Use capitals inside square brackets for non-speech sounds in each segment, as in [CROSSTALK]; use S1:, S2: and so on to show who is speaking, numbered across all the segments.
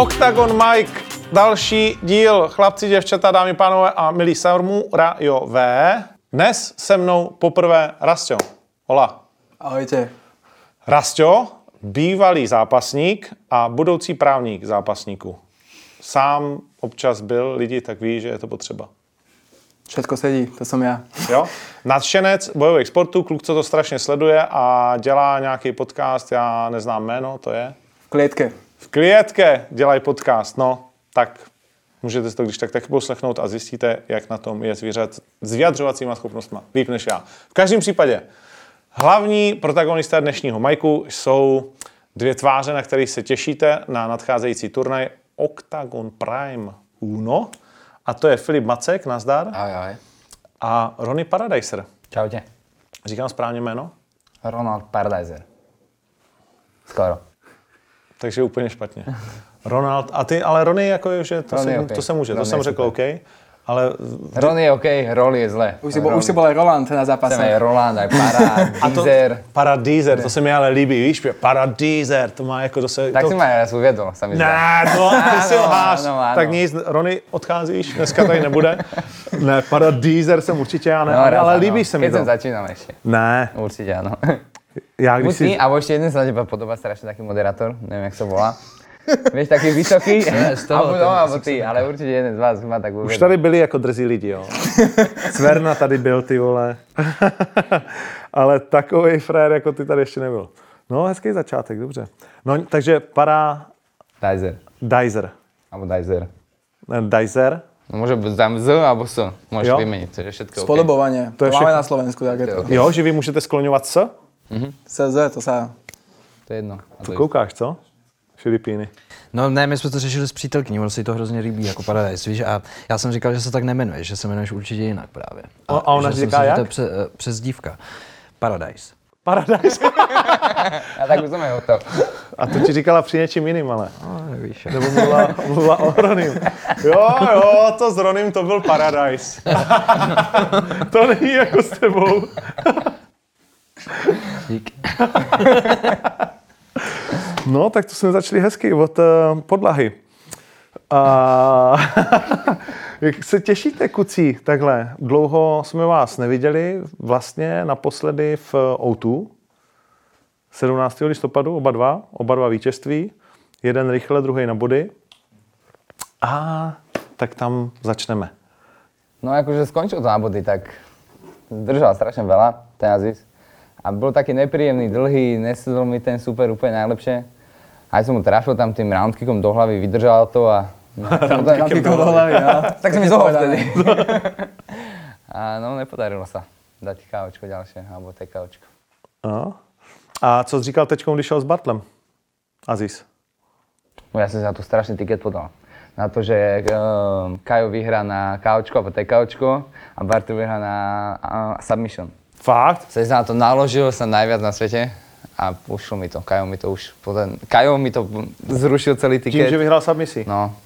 S1: Octagon Mike, další díl. Chlapci, děvčata, dámy, pánové a milí samurajové. Dnes se mnou poprvé Rastio. Hola.
S2: Ahojte.
S1: Rastio, bývalý zápasník a budoucí právník zápasníků. Sám občas byl lidi, tak ví, že je to potřeba.
S2: Všetko sedí, to som ja.
S1: Jo? Nadšenec bojových sportů, kluk, co to strašně sleduje a dělá nějaký podcast, já neznám jméno, to je?
S2: V klietke.
S1: V klietke dělají podcast, no, tak můžete si to když tak taky poslechnout a zjistíte, jak na tom je zvířat s vyjadřovacíma schopnostmi. Líp než já. V každém případě, hlavní protagonisté dnešního Majku jsou dvě tváře, na kterých se těšíte na nadcházející turnaj Octagon Prime Uno. A to je Filip Macek, nazdar,
S3: Ahoj, ahoj.
S1: a Ronny Paradiser.
S3: Čaute.
S1: Říkám správně jméno?
S3: Ronald Paradiser. Skoro.
S1: Takže úplně špatně. Ronald, a ty, ale Rony, jako, že to,
S3: Ronny
S1: se,
S3: je OK.
S1: to se může, to
S3: Ronny
S1: jsem řekl OK, ale
S3: Ron je OK, Roll je zle.
S2: Už si, bol, už si bol aj Roland na zápase.
S3: Roland, aj Para,
S1: A to,
S3: Deezer.
S1: Paradízer, to se mi ale líbí, víš, Paradízer, to má jako, to se...
S3: Tak
S1: to,
S3: si ma raz uviedol, sa mi zdá.
S1: Ne, to ty si lháš.
S3: áno, áno.
S1: Tak nic, Rony, odcházíš, dneska tady nebude. Ne, Paradízer jsem určitě já ne,
S3: No,
S1: ale,
S3: raz,
S1: ale líbí se mi
S3: Keď
S1: to.
S3: som začínal ešte.
S1: Ne,
S3: Určite áno.
S1: Já když
S3: ty,
S1: si...
S3: alebo ešte jeden sa na teba podobá strašne taký moderátor, neviem, jak sa volá. Vieš, taký vysoký, alebo, no, alebo ty, ale určite jeden z vás ma tak
S1: Už tady byli jako drzí lidi, jo. [LAUGHS] Cverna tady byl, ty vole. [LAUGHS] ale takový frér jako ty tady ještě nebyl. No, hezký začátek, dobře. No, takže para
S3: Dizer.
S1: Dizer.
S3: Alebo Dizer.
S1: Ne, Dizer.
S3: No, môže byť tam Z alebo S. Môžeš
S1: Jo.
S3: vymeniť, to je všetko OK.
S2: Spodobovanie.
S1: To je
S2: To máme
S1: všechno.
S2: na Slovensku.
S3: To je
S1: Jo, že vy můžete skloňovat s?
S2: CZ, to sa...
S3: To je jedno. A
S1: To koukáš, co? Filipíny.
S4: No ne, my jsme to řešili s přítelkyní, ono si to hrozně líbí jako Paradise, víš, a já jsem říkal, že se tak nemenuje, že se jmenuješ určitě jinak právě.
S1: A- a ona
S4: jsem
S1: říká jak?
S4: To je pře, eh, přes dívka. Paradise.
S1: Paradise. [LAUGHS]
S3: A tak už aj hotov.
S1: A to ti říkala při něčím jiným, ale.
S4: No, nevíš.
S1: Nebo mluvila, mluvila o Ronym. Jo, jo, to s Ronym to byl Paradise. [LAUGHS] to není jako s tebou.
S4: Dík.
S1: No, tak to jsme začali hezky od uh, podlahy. A [LAUGHS] jak se těšíte, kucí, takhle? Dlouho jsme vás neviděli, vlastně naposledy v O2, 17. listopadu, oba dva, oba dva vítězství, jeden rychle, druhý na body. A tak tam začneme.
S3: No akože skončil to na body, tak držal strašne veľa, ten Aziz. A bol taký nepríjemný, dlhý, nesedol mi ten super úplne najlepšie. Aj som mu trafil tam tým roundkickom do hlavy, vydržal to a... [LAUGHS]
S2: Roundkickom do hlavy, no. [LAUGHS]
S3: tak som mi zohol vtedy. [LAUGHS] a no, nepodarilo sa dať KOčko ďalšie, alebo TKOčko.
S1: A, a co jsi říkal teď, když šel s Bartlem? Aziz.
S3: No ja som si na to strašný tiket podal. Na to, že uh, Kajo vyhrá na KOčko alebo TKOčko a Bartel vyhrá na uh, submission.
S1: Fakt?
S3: Sa na to naložil, som najviac na svete a ušlo mi to. Kajo mi to už, potom, Kajo mi to zrušil celý
S1: Tím,
S3: tiket.
S1: že vyhrál submisi.
S3: No,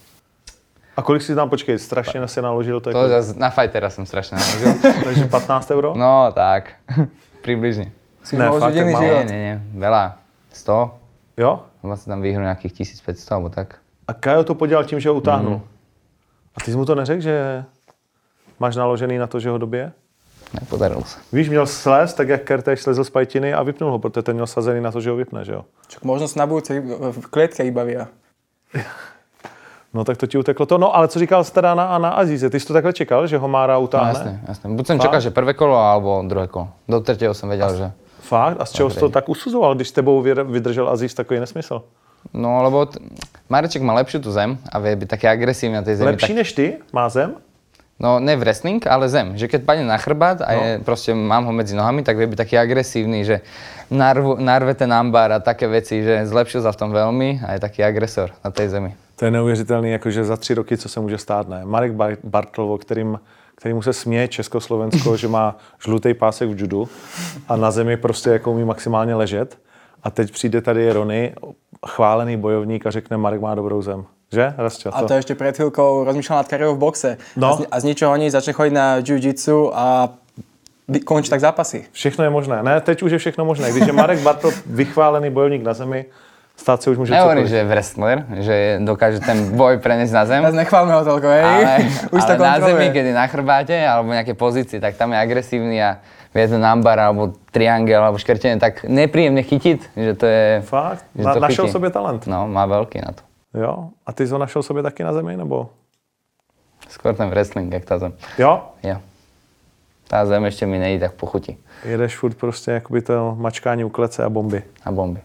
S1: A kolik si tam, počkej, strašně se naložil, to,
S3: to
S1: jako,
S3: na fightera som strašne naložil. [LAUGHS]
S1: takže 15 euro?
S3: No, tak, [LAUGHS] približne.
S2: Si
S1: Ne, fakt,
S2: život.
S3: nie, nie, veľa. 100.
S1: Jo?
S3: Vlastne tam vyhrú nejakých 1500 alebo tak.
S1: A Kajo to podělal tím, že ho utáhnul.
S3: Mhm.
S1: A ty jsi mu to neřekl, že máš naložený na to, že ho dobije?
S3: Nepodarilo sa.
S1: Víš, měl slez, tak jak Kertéž slezl z pajtiny a vypnul ho, protože ten měl sazený na to, že ho vypne, že jo?
S2: Čak možno sa na budúce v klietke iba via. [LAUGHS]
S1: No tak to ti uteklo to. No ale co říkal jsi teda na, na Azíze? Ty jsi to takhle čekal, že ho Mára
S3: No
S1: utáhne?
S3: jasne, jasne. Buď som
S1: Fakt?
S3: čakal, že prvé kolo, alebo druhé kolo. Do tretieho som vedel, že...
S1: Fakt? A z čeho jsi to tak usuzoval, když s tebou vydržel Azíz takový nesmysl?
S3: No, lebo t- Mareček má lepšiu tú zem a vie byť taký agresívny na tej zemi.
S1: Lepší
S3: tak...
S1: než ty? Má zem?
S3: No, ne wrestling, ale zem. Že keď padne na chrbát a
S1: No.
S3: je, proste mám ho medzi nohami, tak vie byť taký agresívny, že narvu, narve ten ambar a také veci, že zlepšil sa v tom veľmi a je taký agresor na tej zemi.
S1: To je neuvěřitelný, jakože za tři roky, co se může stát, ne? Marek Bar- Bartl, o kterým, kterýmu se směje Československo, že má žlutý pásek v judu a na zemi prostě jako umí maximálně ležet. A teď přijde tady Rony, chválený bojovník a řekne, Marek má dobrou zem. Že? Rastě,
S2: A to ešte pred chvíľkou rozmýšľal nad kariérou v boxe.
S1: No.
S2: A, z, a z ničoho nič začne chodiť na jiu-jitsu a končí tak zápasy.
S1: Všechno je možné. Ne, teď už je všechno možné. Když je Marek Bartl vychválený bojovník na zemi, Stát se už může
S3: Nehovorím, že je wrestler, že dokáže ten boj preniesť na zem.
S2: Teraz nechválme ho toľko, hej?
S3: ale, [LAUGHS]
S2: Už to
S3: ale na zemi, keď je na chrbáte alebo nejaké pozícii, tak tam je agresívny a vie to nambar alebo triangel alebo škrtenie tak nepríjemne chytiť, že to je...
S1: Fakt?
S3: Že
S1: Na,
S3: to
S1: našel
S3: chytí.
S1: sobě talent.
S3: No, má veľký na to.
S1: Jo? A ty jsi ho našel sobě taky na zemi, nebo?
S3: Skôr ten wrestling, jak tá zem.
S1: Jo?
S3: Jo. Tá zem ešte mi nejde tak po chuti.
S1: Jedeš furt prostě jakoby to mačkání u klece a bomby. [LAUGHS]
S3: A bomby.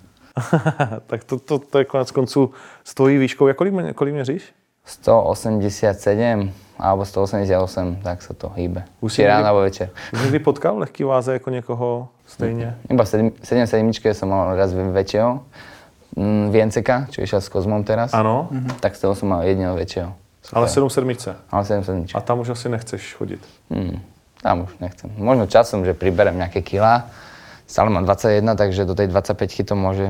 S1: tak to, to, to je konec konců stojí výškou. Jak kolik, mě- kolik měříš?
S3: 187 alebo 188, tak sa to hýbe.
S1: Už
S3: Či ráno alebo večer.
S1: Už někdy potkal lehký váze jako někoho stejně?
S3: Iba v 7 sedmičke som mal raz väčšieho. Mm, Vienceka, čo išiel s Kozmom teraz.
S1: Ano,
S3: Tak z toho som mal jediného väčšieho.
S1: ale
S3: Super.
S1: 7 sedmičce.
S3: Ale 7 sedmička.
S1: A tam už asi nechceš chodit.
S3: Hmm. Tam už nechcem. Možno časom, že priberem nejaké kilá. Stále mám 21, takže do tej 25 to môže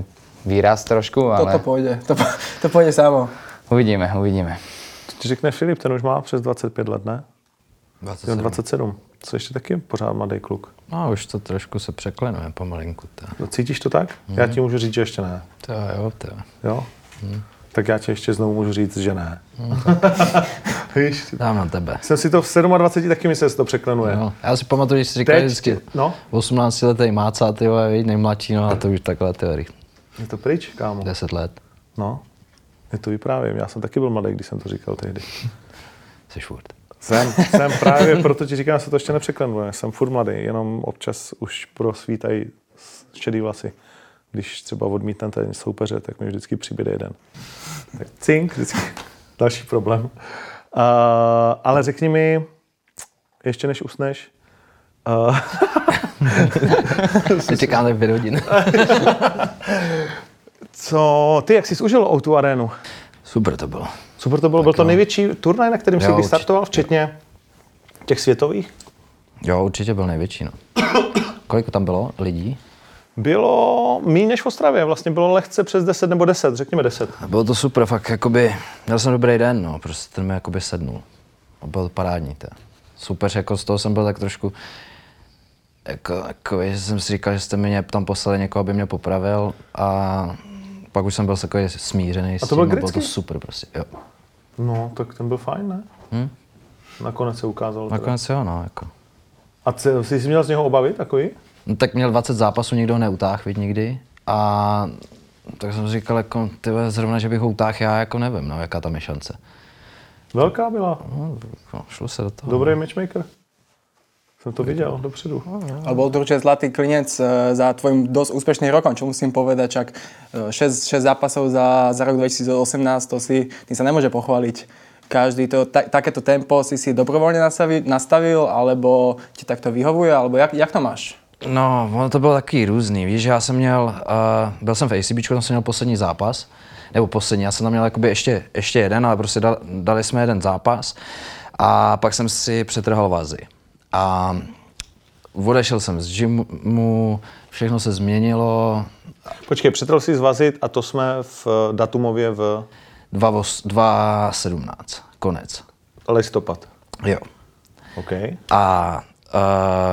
S3: výraz trošku, ale
S2: Toto pôjde, to, po- to pôjde samo.
S3: uvidíme, uvidíme.
S1: Ti řekne Filip, ten už má přes 25 let, ne? Jo,
S4: 27.
S1: 27. Co ještě taky pořád mladý kluk.
S4: No, už to trošku se překlenuje pomalinku. To,
S1: No, Cítíš to tak? Já ti můžu říct, že ještě ne.
S4: to jo, to jo.
S1: Jo? Tak já ti ještě znovu můžu říct, že ne. [LAUGHS] Víš,
S4: Dám na tebe.
S1: jsem si to v 27 taky myslel, že se to překlenuje.
S4: Jo. Já si pamatuju, když jsi říkal
S1: Teď?
S4: vždycky,
S1: No.
S4: 18 letý máca, ty vole, nejmladší, no a to už takhle teorie.
S1: Je to pryč, kámo.
S4: 10 let,
S1: No. Je to vyprávím. Já jsem taky byl mladý, když jsem to říkal tehdy.
S4: jsi furt.
S1: Jsem, jsem právě, [LAUGHS] proto ti říkám, že se to ještě nepřeklenuje. Jsem furt mladý, jenom občas už prosvítají šedý vlasy. Když třeba odmítnete soupeře, tak mi vždycky přibyde jeden. Tak cink, vždycky. Další problém. Uh, ale řekni mi, ještě než usneš, uh, [LAUGHS]
S4: Teď čekám tak pět hodin. [LAUGHS]
S1: co, ty, jak jsi užil o tu arénu?
S4: Super to bylo.
S1: Super to bylo, byl to největší turnaj, na kterém jsi kdy startoval, včetně těch světových?
S4: Jo, určitě byl největší, no. [COUGHS] Kolik tam bylo lidí?
S1: Bylo méně než v Ostravě, vlastně bylo lehce přes 10 nebo 10, řekněme 10.
S4: A Bylo to super, fakt jakoby, měl jsem dobrý den, no, prostě ten mi jakoby sednul. A bylo to parádní, to. Super, jako z toho jsem byl tak trošku, jako, jako, že jsem si říkal, že jste mi ně- tam poslali někoho, aby mě popravil a pak už jsem byl takový smířený s
S1: A to
S4: tím
S1: byl
S4: a bylo to super prostě, jo.
S1: No, tak ten byl fajn, ne?
S4: Hm?
S1: Nakonec se ukázalo. Teda.
S4: Nakonec jo, no, jako.
S1: A c- jsi měl z něho obavy takový?
S4: No, tak měl 20 zápasů, nikdo ho neutáhl, víc nikdy. A tak jsem říkal, jako, ty zrovna, že bych ho utáhl, já jako nevím, no, jaká tam je šance.
S1: Velká byla.
S4: No, jako, šlo se do toho.
S1: Dobrý matchmaker. Jsem to viděl dopředu.
S2: Ale bol to určite zlatý klinec eh, za tvojim dosť úspešným rokom, čo musím povedať, čak 6, 6 zápasov za, za rok 2018, to si, tým sa nemôže pochváliť. Každý to, ta, takéto tempo si si dobrovoľne nastavil, nastavil, alebo ti takto vyhovuje, alebo jak, jak to máš?
S4: No, ono to bylo takový různý. Víš, že já jsem měl, uh, byl jsem v ACB, tam jsem měl poslední zápas, nebo poslední, já jsem tam měl jakoby ještě, ještě jeden, ale prostě dal, dali jsme jeden zápas a pak jsem si přetrhal vazy. A odešel jsem z gymu, všechno se změnilo,
S1: Počkej, přetrhl si zvazit a to jsme v eh, datumově v
S4: 2.17, konec.
S1: listopad.
S4: Jo.
S1: OK.
S4: A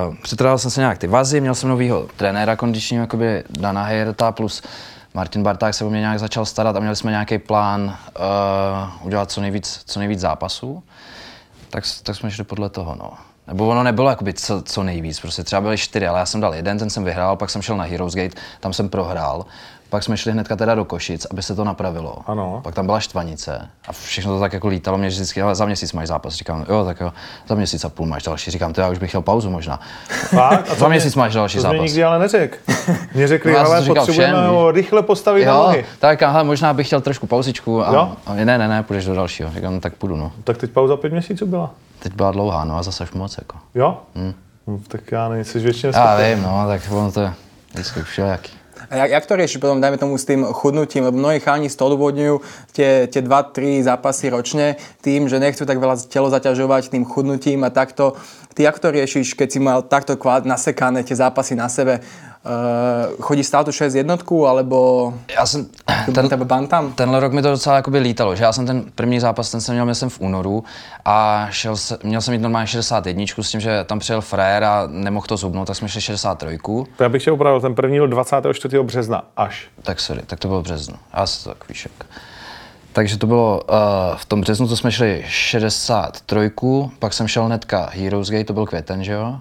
S4: uh, přetrhal jsem se nějak ty vazy, měl jsem novýho trenéra kondičního, jakoby Dana Hejerta, plus Martin Barták se o mě nějak začal starat a měli jsme nějaký plán uh, udělat co nejvíc, co nejvíc zápasů. Tak, tak jsme šli podle toho, no. Nebo ono nebylo jakoby co, co nejvíc, prostě třeba byly čtyři, ale já jsem dal jeden, ten jsem vyhrál, pak jsem šel na Heroes Gate, tam jsem prohrál. Pak jsme šli hnedka teda do Košic, aby se to napravilo.
S1: Ano.
S4: Pak tam byla štvanice a všechno to tak jako lítalo. Mě vždycky, ale za měsíc máš zápas. Říkám, jo, tak jo, za měsíc a půl máš další. Říkám, to já už bych chtěl pauzu možná.
S1: Fakt? A [LAUGHS]
S4: Za měsíc máš další
S1: to
S4: zápas.
S1: nikdy ale neřekl. [LAUGHS] Mě řekli,
S4: No,
S1: ale
S4: to
S1: potřebujeme
S4: všem,
S1: ho rychle postavit na
S4: Jo,
S1: nohy.
S4: tak hele, možná bych chtěl trošku pauzičku. A,
S1: Jo?
S4: a ne, ne, ne, půjdeš do dalšího. Říkám, no, tak půjdu, no.
S1: Tak teď pauza pět měsíců byla.
S4: Teď byla dlouhá, no a zase až moc, jako.
S1: Jo? Hmm. Tak já nevím, jsi většině
S4: Já vím, no, tak ono to je vždycky všelijaký.
S2: A jak, jak to riešiš potom, dajme tomu, s tým chudnutím, lebo mnohí chalani to tie, tie 2-3 zápasy ročne tým, že nechcú tak veľa telo zaťažovať tým chudnutím a takto. Ty jak to riešiš, keď si mal takto nasekané tie zápasy na sebe? Uh, chodí stále tu 6 jednotku, alebo
S4: Já jsem,
S2: ten,
S4: ten,
S2: tebe bantam?
S4: tenhle rok mi to docela jakoby lítalo, že já jsem ten první zápas, ten jsem měl myslím v únoru a šel se, měl jsem mít normálně 61 s tím, že tam přijel frér a nemohl to zubnout, tak jsme šli 63.
S1: Já bych tě opravil, ten první byl 24. března až.
S4: Tak sorry, tak to bylo v březnu. Já si to tak víš jak. Takže to bylo uh, v tom březnu, to jsme šli 63, pak jsem šel hnedka Heroes Gate, to byl květen, že jo?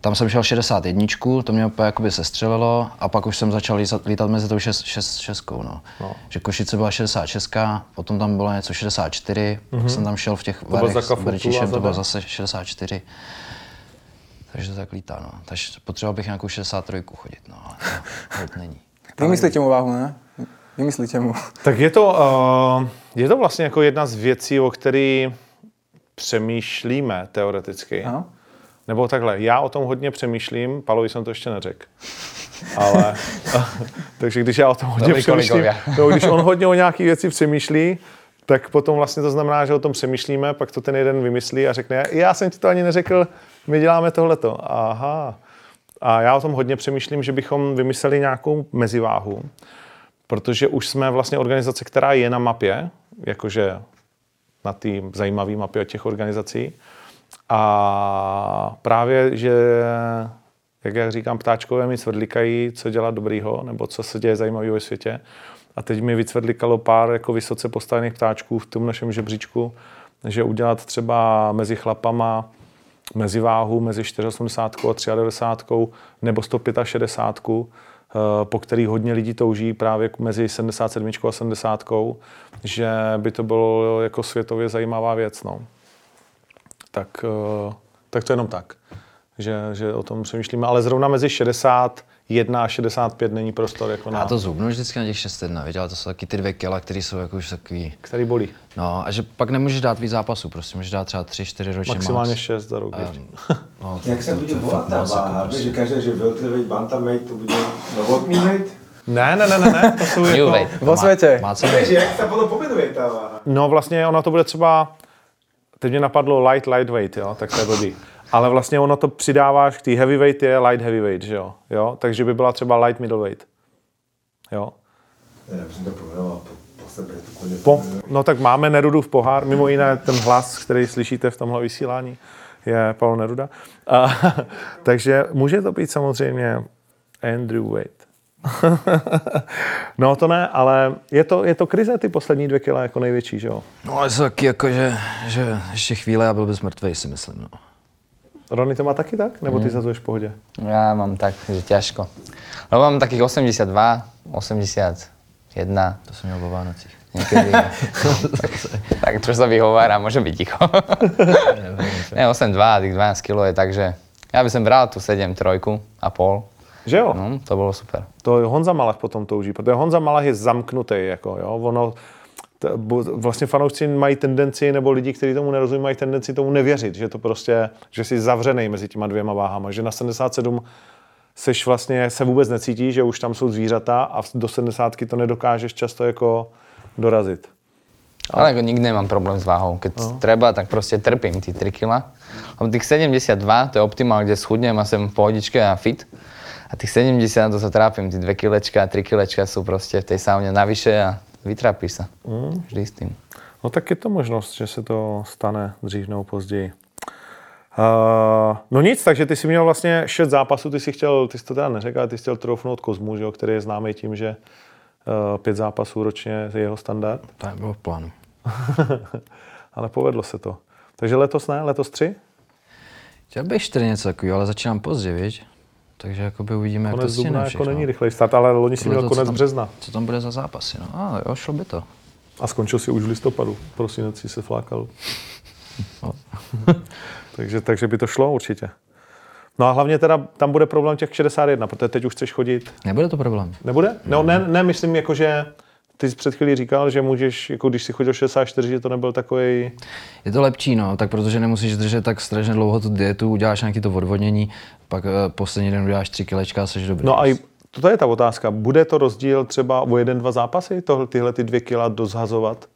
S4: Tam jsem šel 61, to mě úplně jakoby sestřelilo a pak už jsem začal lítat, lítat mezi tou 6, 6, 6 no. no. Že Košice byla 66, potom tam bylo něco 64, mm-hmm. pak jsem tam šel v těch
S1: bylo
S4: varech
S1: za
S4: s
S1: Kafu
S4: Brčišem, to bylo
S1: za-
S4: zase 64. Takže to tak lítá, no. Takže potřeboval bych nějakou 63 chodit, no, ale to hold není. [LAUGHS]
S2: Vymyslíte mu váhu, ne? Vymyslíte mu.
S1: Tak je to, uh, je to vlastně jako jedna z věcí, o které přemýšlíme teoreticky.
S2: Ano.
S1: Nebo takhle, já o tom hodně přemýšlím, Palovi jsem to ještě neřekl. Ale, [LAUGHS] takže když já o tom hodně
S3: Dobrý
S1: přemýšlím, no, když on hodně o nějaký věci přemýšlí, tak potom vlastně to znamená, že o tom přemýšlíme, pak to ten jeden vymyslí a řekne, já jsem ti to ani neřekl, my děláme tohleto. Aha. A já o tom hodně přemýšlím, že bychom vymysleli nějakou meziváhu, protože už jsme vlastně organizace, která je na mapě, jakože na té zajímavé mapě od těch organizací. A právě, že, jak já říkám, ptáčkové mi cvrlikají, co dělat dobrýho, nebo co se děje zajímavého ve světě. A teď mi vycvrlikalo pár jako vysoce postavených ptáčků v tom našem žebříčku, že udělat třeba mezi chlapama mezi váhu mezi 480 a 93 nebo 165, eh, po který hodně lidí touží právě mezi 77 a 70, že by to bylo jako světově zajímavá věc. No. Tak, eh, tak to jenom tak, že, že o tom přemýšlíme. Ale zrovna mezi 61 a 65 není prostor jako na,
S4: Já to zubnu vždycky na těch 6-1, viděl, ale to jsou taky ty dvě kila, které jsou jako už takový,
S1: který bolí.
S4: no a že pak nemůžeš dát víc zápasů, prostě můžeš dát třeba 3-4 ročně
S1: Maximálně
S4: max.
S1: 6 za rok. Ještě.
S4: no, [LAUGHS]
S5: Jak se bude
S4: to
S5: volat ta váha?
S4: prostě.
S5: Víš, že každý, že welterweight, bantamweight, to bude novotný weight?
S1: Ne, ne, ne, ne, ne, to jsou [LAUGHS] jako...
S2: Vo světě.
S4: Má co
S5: Takže jak se potom pomenuje ta váha?
S1: No vlastně ono to bude třeba, teď mě napadlo light, lightweight, jo, tak to je blbý. Ale vlastně ono to přidáváš k té heavyweight je light heavyweight, že jo? jo? Takže by byla třeba light middleweight. Jo?
S5: Já jsem to po, po sebe.
S1: Po, no tak máme Nerudův pohár, mimo jiné ten hlas, který slyšíte v tomhle vysílání, je Paul Neruda. A, [LAUGHS] takže může to být samozřejmě Andrew Wade. [LAUGHS] no to ne, ale je to, je to krize ty poslední dvě kila jako největší, že jo?
S4: No ale jsou taky jako, že, že ještě chvíle a byl bys mrtvej, si myslím, no.
S1: Rony to má taky tak? Nebo ty zazuješ v pohodě?
S3: Ja mám tak, že ťažko. Lebo mám takých 82, 81,
S4: To jsem měl vo Vánocích.
S3: niekedy. [LAUGHS] tak trošku sa vyhovára, môže byť ticho. [LAUGHS] ne, 8,2 a tých 12 kg je tak, že ja by som bral tu 7, 3 a pol.
S1: Že jo?
S3: No, to bolo super.
S1: To Honza Malach potom touží, protože Honza Malach je zamknutý, jako jo, ono, t, bo, vlastně fanoušci mají tendenci, nebo lidi, kteří tomu nerozumí, mají tendenci tomu nevěřit, že to prostě, že jsi zavřený mezi těma dvěma váhama, že na 77 seš vlastně, se vůbec necítí, že už tam jsou zvířata a do 70 to nedokážeš často jako dorazit.
S3: Ale ako nikdy nemám problém s váhou. Keď no. treba, tak proste trpím tí 3 kg. Lebo tých 72, to je optimál, kde schudnem a som v pohodičke a fit. A tých 70, to sa trápim. Tí 2 kilečka, 3 kilečka sú proste v tej saune navyše a vytrápíš sa. Mm. Vždy s tým.
S1: No tak je to možnost, že se to stane dřív nebo později. Uh, no nic, takže ty jsi měl vlastně šest zápasů, ty jsi chtěl, ty jsi to teda neřekl, ale ty jsi chtěl troufnout Kozmu, že jo, který je známý tím, že uh, pět zápasů ročně je jeho standard.
S4: To nebylo v plánu. [LAUGHS]
S1: ale povedlo se to. Takže letos ne, letos tři?
S4: Chtěl bych čtyři něco takového, ale začínám pozdě, viď? Takže jakoby uvidíme, jak to
S1: Konec dubna jako není rychlej start, ale loni si měl
S4: co
S1: konec
S4: tam-
S1: března
S4: Co tam bude za zápasy, no? A jo, šlo by to.
S1: a skončil si už v listopadu. Prosinec si se flákal.
S4: No. [LAUGHS]
S1: takže, takže by to šlo určitě. No a hlavně teda tam bude problém těch 61, protože teď už chceš chodit
S4: Nebude to problém.
S1: Nebude? No, ne, ne, myslím jako, že ty jsi před chvílí říkal, že můžeš, jako když si chodil 64, že to nebyl takový.
S4: Je to lepší, no, tak protože nemusíš držet tak strašně dlouho tu dietu, uděláš nějaký to odvodnění, pak uh, poslední den uděláš tři kilečka a jsi dobrý.
S1: No a i, to je ta otázka. Bude to rozdíl třeba o jeden, dva zápasy, tohle, tyhle ty dvě kila dozhazovat?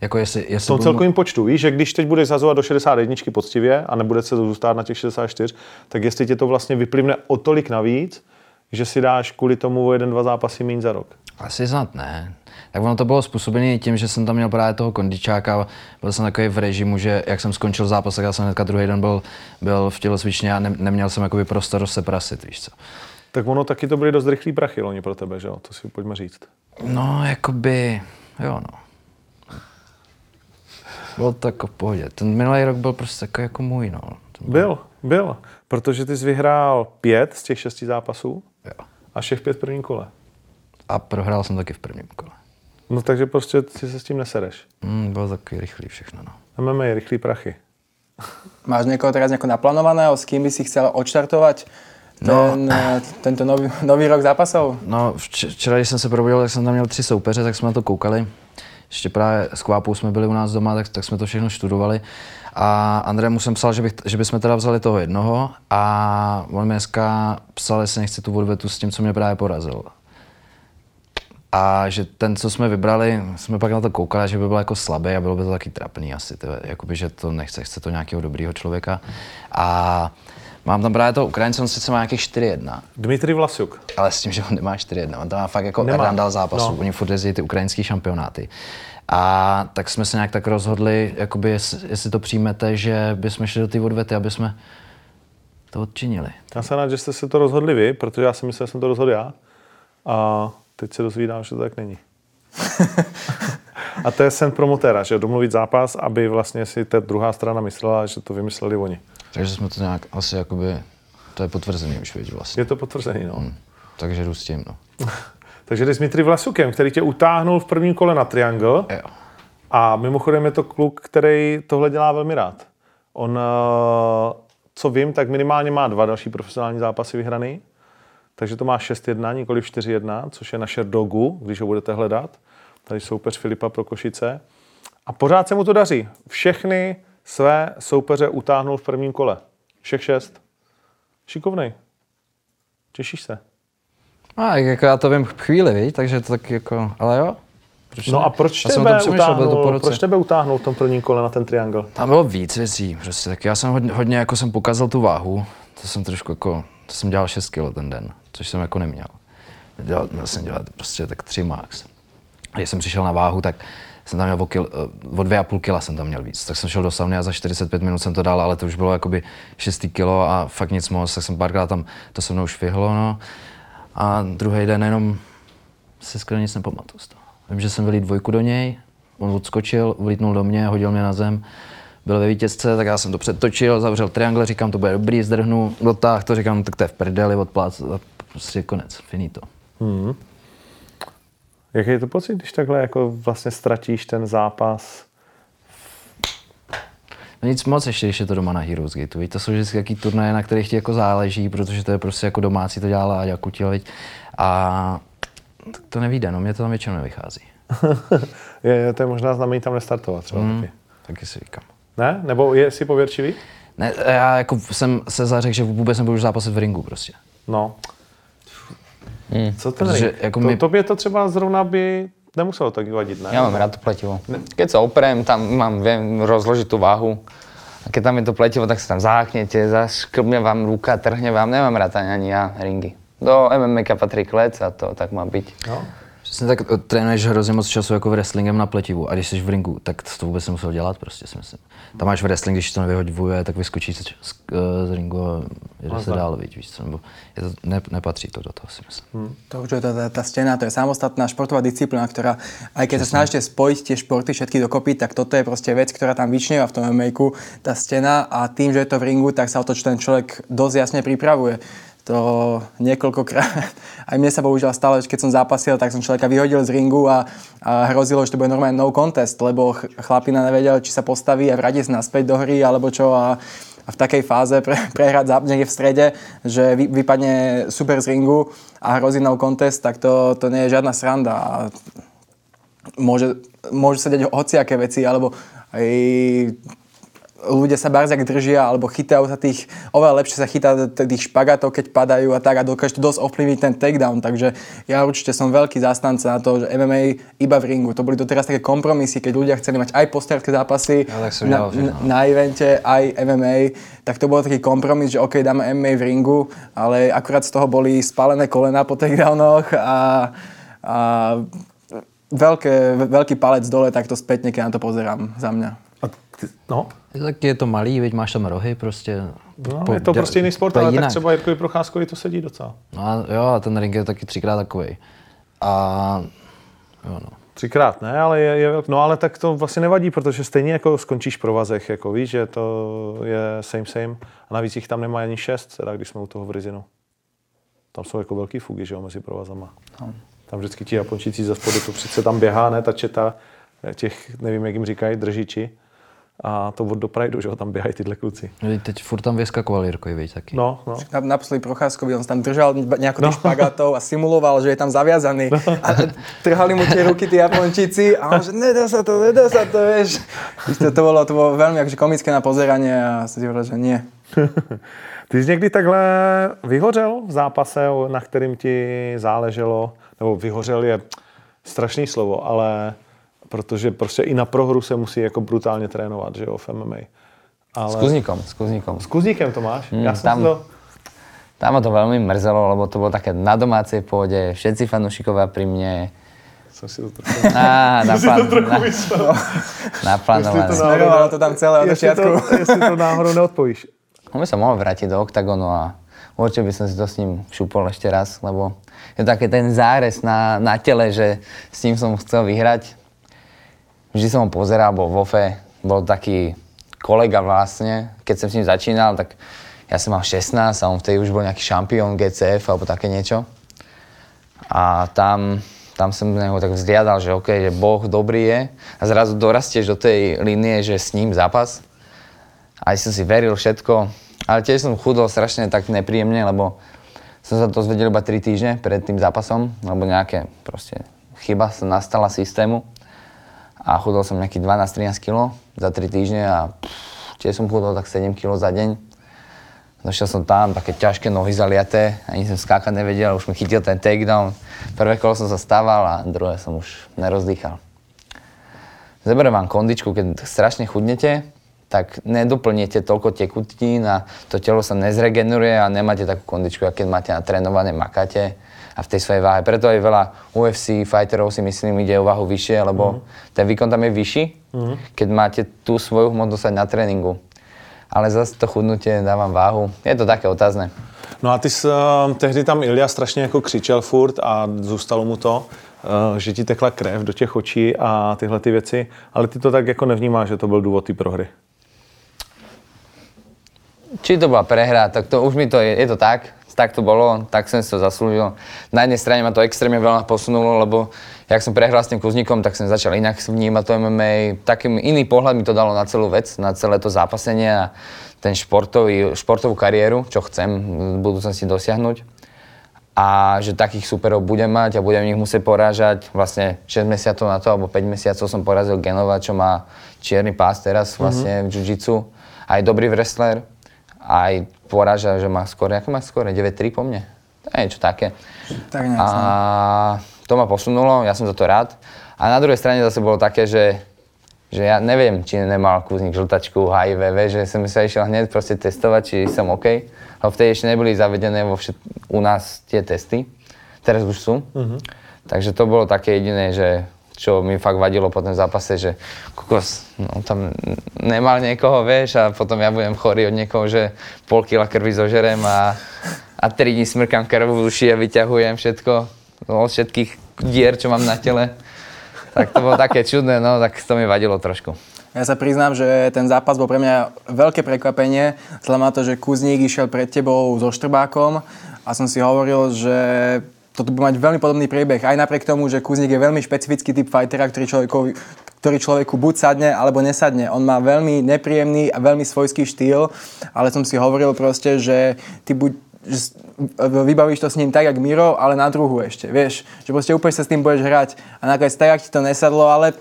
S4: Jako jestli,
S1: V
S4: jestli
S1: tom
S4: budu-
S1: celkovém počtu, víš, že když teď budeš zhazovat do 61 poctivě a nebude se zůstat na těch 64, tak jestli tě to vlastně vyplivne o tolik navíc, že si dáš kvůli tomu o jeden, dva zápasy méně za rok?
S4: Asi snad ne. Tak ono to bylo způsobené tím, že jsem tam měl právě toho kondičáka, byl jsem takový v režimu, že jak jsem skončil zápas, tak já jsem hnedka druhý den byl, byl v tělocvičně a ne, neměl jsem jakoby prostor se prasit, víš co.
S1: Tak ono taky to byly dost rychlý prachy loni pro tebe, že jo? To si pojďme říct.
S4: No, jakoby, jo no. Bylo to jako v pohodě. Ten minulý rok byl prostě takový jako můj, no.
S1: Byl, byl. Protože ty jsi vyhrál pět z těch šesti zápasů
S4: Jo.
S1: a všech pět v prvním kole.
S4: A prohrál jsem taky v prvním kole.
S1: No takže prostě si se s tím nesereš.
S4: Mm, bylo takový rychlý všechno, no.
S1: MMA, rychlý prachy. [LAUGHS]
S2: Máš někoho teraz nejako naplánovaného, s kým by si chcel odštartovať ten, no. tento nový, [LAUGHS] nový rok zápasov?
S4: No, vč- včera, když jsem se probudil, tak jsem tam měl tři soupeře, tak jsme na to koukali. Ještě právě s Kvápou jsme byli u nás doma, tak, tak jsme to všechno študovali. A Andrému jsem psal, že, bych, že bychom teda vzali toho jednoho a on mi dneska psal, jestli nechci tu odvetu s tím, co mě právě porazil. A že ten, co jsme vybrali, jsme pak na to koukali, že by byl jako slabý a bylo by to taky trapný asi, tyhle, jakoby, že to nechce, chce to nějakého dobrého člověka. A mám tam právě toho Ukrajince, on sice má nějakých 4-1,
S1: Dmitry Vlasuk.
S4: ale s tím, že on nemá 4-1. On tam má fakt jako
S1: Nemá.
S4: randal zápasů.
S1: No.
S4: No. Oni furt jezdí ty ukrajinský šampionáty. A tak jsme se nějak tak rozhodli, jakoby jestli, jestli to přijmete, že bychom šli do té odvety, aby jsme to odčinili.
S1: Já jsem rád, že jste se to rozhodli vy, protože já si myslel, že jsem to rozhodl já. A teď se dozvídám, že to tak není. a to je sen promotéra, že domluvit zápas, aby vlastně si ta druhá strana myslela, že to vymysleli oni.
S4: Takže jsme to nějak asi jakoby, to je potvrzený už, víš, vlastně.
S1: Je to potvrzený, no.
S4: Hmm. Takže jdu s tím, no. [LAUGHS]
S1: Takže jdeš s Dmitry Vlasukem, který tě utáhnul v prvním kole na triangle.
S4: Jo.
S1: A mimochodem je to kluk, který tohle dělá velmi rád. On, eh, co vím, tak minimálně má dva další profesionální zápasy vyhraný. Takže to má 6-1, nikoli 4-1, což je na Sherdogu, když ho budete hledat. Tady soupeř Filipa pro Košice. A pořád se mu to daří. Všechny své soupeře utáhnul v prvním kole. Všech šest. Šikovnej. Těšíš se?
S4: A jako já to vím chvíli, víš, takže to tak jako, ale jo. Proč
S1: No
S4: ne?
S1: a proč tebe, utáhnul, proč tebe utáhnul v tom prvním kole na ten triangle?
S4: Tam bylo víc věcí, prostě, tak já jsem hodně, hodně jako jsem pokazal tu váhu, to jsem trošku jako, to jsem dělal 6 kg ten den, což jsem jako neměl. Dělal, měl jsem dělat prostě tak 3 max. A když jsem přišel na váhu, tak jsem tam měl o, kil, eh, o dvě a půl kila jsem tam měl víc. Tak jsem šel do sauny a za 45 minut jsem to dal, ale to už bylo jakoby 6 kilo a fakt nic moc, tak jsem párkrát tam, to se mnou švihlo, no. A druhý den jenom se skoro nic nepamatuju z toho. Vím, že jsem vylít dvojku do něj, on odskočil, vlítnul do mě, hodil mě na zem, byl ve vítězce, tak já jsem to předtočil, zavřel triangle, říkám, to bude dobrý, zdrhnu, dotáh to, říkám, tak to je v prdeli, odplác a prostě konec, finito.
S1: Jaký je to pocit, když takhle jako vlastně ztratíš ten zápas?
S4: No nic moc, ještě když je to doma na Heroes Gateu. víš, To jsou vždycky jaký turnaje, na kterých ti jako záleží, protože to je prostě jako domácí, to dělá Láďa Kutil, viď? A tak to nevíde, no mě to tam většinou nevychází. [LAUGHS]
S1: Je, je to je možná znamení tam nestartovat třeba
S4: Hmm.
S1: taky.
S4: Taky si říkám.
S1: Ne? Nebo je si pověrčivý?
S4: Ne, já jako jsem se zařekl, že vůbec nebudu zápasit v ringu prostě.
S1: No. Co ten
S4: Protože
S1: ring?
S4: jako
S1: to,
S4: my-
S1: Tobě to třeba zrovna by nemuselo tak vadit, ne?
S3: Ja mám rád to pletivo. Keď sa oprem, tam mám, viem rozložiť tú váhu. A keď tam je to pletivo, tak sa tam záchnete, zaškrbne vám ruka, trhne vám. Nemám rád ani, ani ja ringy. Do MMA patrí klec a to tak má byť.
S1: No.
S4: Přesně tak eh, trénuješ hrozně moc času jako v wrestlingem na pletivu a když jsi v ringu, tak to vůbec nemusel dělat prostě si myslím. Tam máš v wrestling, když to nevyhodivuje, tak vyskočí z, z, z ringu a jde se dál, víš, víš co, nebo je to, ne, nepatří to do toho si myslím.
S2: To už je tá, tá stena, to je samostatná športová disciplína, ktorá, aj keď sa snažíte spojiť tie športy všetky dokopy, tak toto je proste vec, ktorá tam vyčnieva v tom mma tá stena a tým, že je to v ringu, tak sa o to ten človek dosť jasne pripravuje. To niekoľkokrát, aj mne sa bohužiaľ stalo, že keď som zápasil, tak som človeka vyhodil z ringu a, a hrozilo, že to bude normálne no contest, lebo ch- chlapina nevedel, či sa postaví a vráti sa naspäť do hry, alebo čo a a v takej fáze pre, [LAUGHS] prehrať záp- niekde v strede, že vy, vypadne super z ringu a hrozí no contest, tak to, to nie je žiadna sranda. A môže, môžu sa deť hociaké veci, alebo aj ľudia sa barziak držia alebo chytajú sa tých, oveľa lepšie sa chytá tých špagatov, keď padajú a tak a dokáže to dosť ovplyvniť ten takedown, takže ja určite som veľký zastanca na to, že MMA iba v ringu. To boli to teraz také kompromisy, keď ľudia chceli mať aj postierské zápasy
S4: Ja, tak
S2: na,
S4: dělal všechno.
S2: na, na evente, aj MMA, tak to bol taký kompromis, že OK, dáme MMA v ringu, ale akurát z toho boli spálené kolena po takedownoch a, a veľké, veľký palec dole, tak to spätne, keď na to pozerám za mňa.
S1: No,
S4: Tak je to malý, veď máš tam rohy prostě.
S1: no
S4: Po-
S1: je to prostě jiný sport, ale tak
S4: jinak.
S1: třeba Jirkovi Procházkovi to sedí docela.
S4: No a jo, a ten ring je taky třikrát takový. A jo no.
S1: Třikrát ne, ale je, je velk... No ale tak to vlastně nevadí, protože stejně jako skončíš pro vazech, jako víš, že to je same same. A navíc jich tam nemá ani šest, teda když jsme u toho v Rizinu. Tam jsou jako velký fugy, že jo, mezi provazama. Tam vždycky ti Japončíci ze spodu, to přece tam běhá, ne, ta četa těch, nevím, jak jim říkají, držiči. A to od do Prideu, že jo, tam běhají tyhle kluci.
S4: Vždyť Teď furt tam vyskakoval Jirkovi, veď taky.
S1: No, no.
S2: Na- Naposledy Procházkovi, on tam držal nejako tých špagatov a simuloval, že je tam zaviazaný. A trhali mu tie ruky tí Japončíci a on že nedá sa to, nedá sa to, vieš. To, to, bolo, to bolo veľmi akože komické na pozeranie a si hovoril, že nie. [LAUGHS]
S1: Ty jsi někdy takhle vyhořel v zápase, na kterým ti záleželo, nebo vyhořel je strašný slovo, ale protože prostě i na prohru se musí jako brutálně trénovat, že jo, v MMA. Ale
S3: S Kuzníkom, s Kuzníkom.
S1: s kuzníkem to máš? Já jsem
S3: tam-
S1: to...
S3: Tam ma to veľmi mrzelo, lebo to bolo také na domácej pôde, všetci fanúšikovia pri mne.
S1: Jsem si to trochu... [LAUGHS]
S3: Á,
S1: jsem si to
S3: naplán,
S1: trochu
S3: na,
S1: myslel.
S3: naplánované. [LAUGHS]
S1: Jestli
S2: Smerovalo to tam celé od
S1: jestli to,
S2: začiatku.
S1: jestli to náhodou neodpovíš.
S3: On by sa mohol vrátiť do oktagonu a určite by som si to s ním šupol ešte raz, lebo je to taký ten zárez na, na tele, že s ním som chcel vyhrať. Vždy som ho pozeral, bol vo FE, bol taký kolega vlastne. Keď som s ním začínal, tak ja som mal 16 a on vtedy už bol nejaký šampión GCF alebo také niečo. A tam, tam som na neho tak vzliadal, že OK, že Boh dobrý je a zrazu dorastieš do tej línie, že s ním zápas. Aj som si veril všetko, ale tiež som chudol strašne tak nepríjemne, lebo som sa to zvedel iba 3 týždne pred tým zápasom, lebo nejaké proste chyba sa nastala systému a chudol som nejaký 12-13 kg za 3 týždne a pff, tiež som chudol tak 7 kg za deň. Došiel som tam, také ťažké nohy zaliaté, ani som skákať nevedel, už mi chytil ten takedown. Prvé kolo som sa stával a druhé som už nerozdýchal. Zeberiem vám kondičku, keď strašne chudnete, tak nedoplníte toľko tekutín a to telo sa nezregeneruje a nemáte takú kondičku, keď máte natrénované, makáte a v tej svojej váhe. Preto aj veľa UFC fighterov si myslím ide o váhu vyššie, lebo ten výkon tam je vyšší, keď máte tú svoju hmotnosť na tréningu. Ale zase to chudnutie dávam váhu. Je to také otázne.
S1: No a ty jsi, uh, tehdy tam Ilja strašně jako křičel furt a zůstalo mu to, uh, že ti tekla krev do těch očí a tyhle ty věci, ale ty to tak jako nevnímáš, že to byl důvod té prohry.
S3: Či to bola prehra, tak to už mi to je, je to tak, tak to bolo, tak som si to zaslúžil. Na jednej strane ma to extrémne veľa posunulo, lebo jak som prehral s tým Kuzníkom, tak som začal inak vnímať to MMA, takým iný pohľad mi to dalo na celú vec, na celé to zápasenie a ten športový, športovú kariéru, čo chcem v budúcnosti dosiahnuť. A že takých superov budem mať a budem ich musieť porážať. Vlastne 6 mesiacov na to, alebo 5 mesiacov som porazil Genova, čo má čierny pás teraz vlastne v jiu-jitsu. Aj dobrý wrestler aj poráža, že má skôr, ako má skôr, 9-3 po mne? To je niečo také.
S2: Tak nejak
S3: A to ma posunulo, ja som za to rád. A na druhej strane zase bolo také, že, že ja neviem, či nemal kúznik žltačku, HIV, že som sa išiel hneď proste testovať, či som OK. Lebo vtedy ešte neboli zavedené vo všet... u nás tie testy. Teraz už sú. Takže to bolo také jediné, že čo mi fakt vadilo po tom zápase, že kokos, no tam nemal niekoho, vieš, a potom ja budem chorý od niekoho, že pol kila krvi zožerem a, a tri dní smrkám krv v uši a vyťahujem všetko no, od všetkých dier, čo mám na tele. Tak to bolo také čudné, no, tak to mi vadilo trošku.
S2: Ja sa priznám, že ten zápas bol pre mňa veľké prekvapenie, na to, že Kuzník išiel pred tebou so Štrbákom a som si hovoril, že toto bude mať veľmi podobný priebeh, aj napriek tomu, že Kuzník je veľmi špecifický typ fightera, ktorý človeku, ktorý človeku buď sadne, alebo nesadne. On má veľmi nepríjemný a veľmi svojský štýl, ale som si hovoril proste, že ty buď že vybavíš to s ním tak, jak Miro, ale na druhu ešte, vieš. Že proste úplne sa s tým budeš hrať a nakoniec tak, jak ti to nesadlo, ale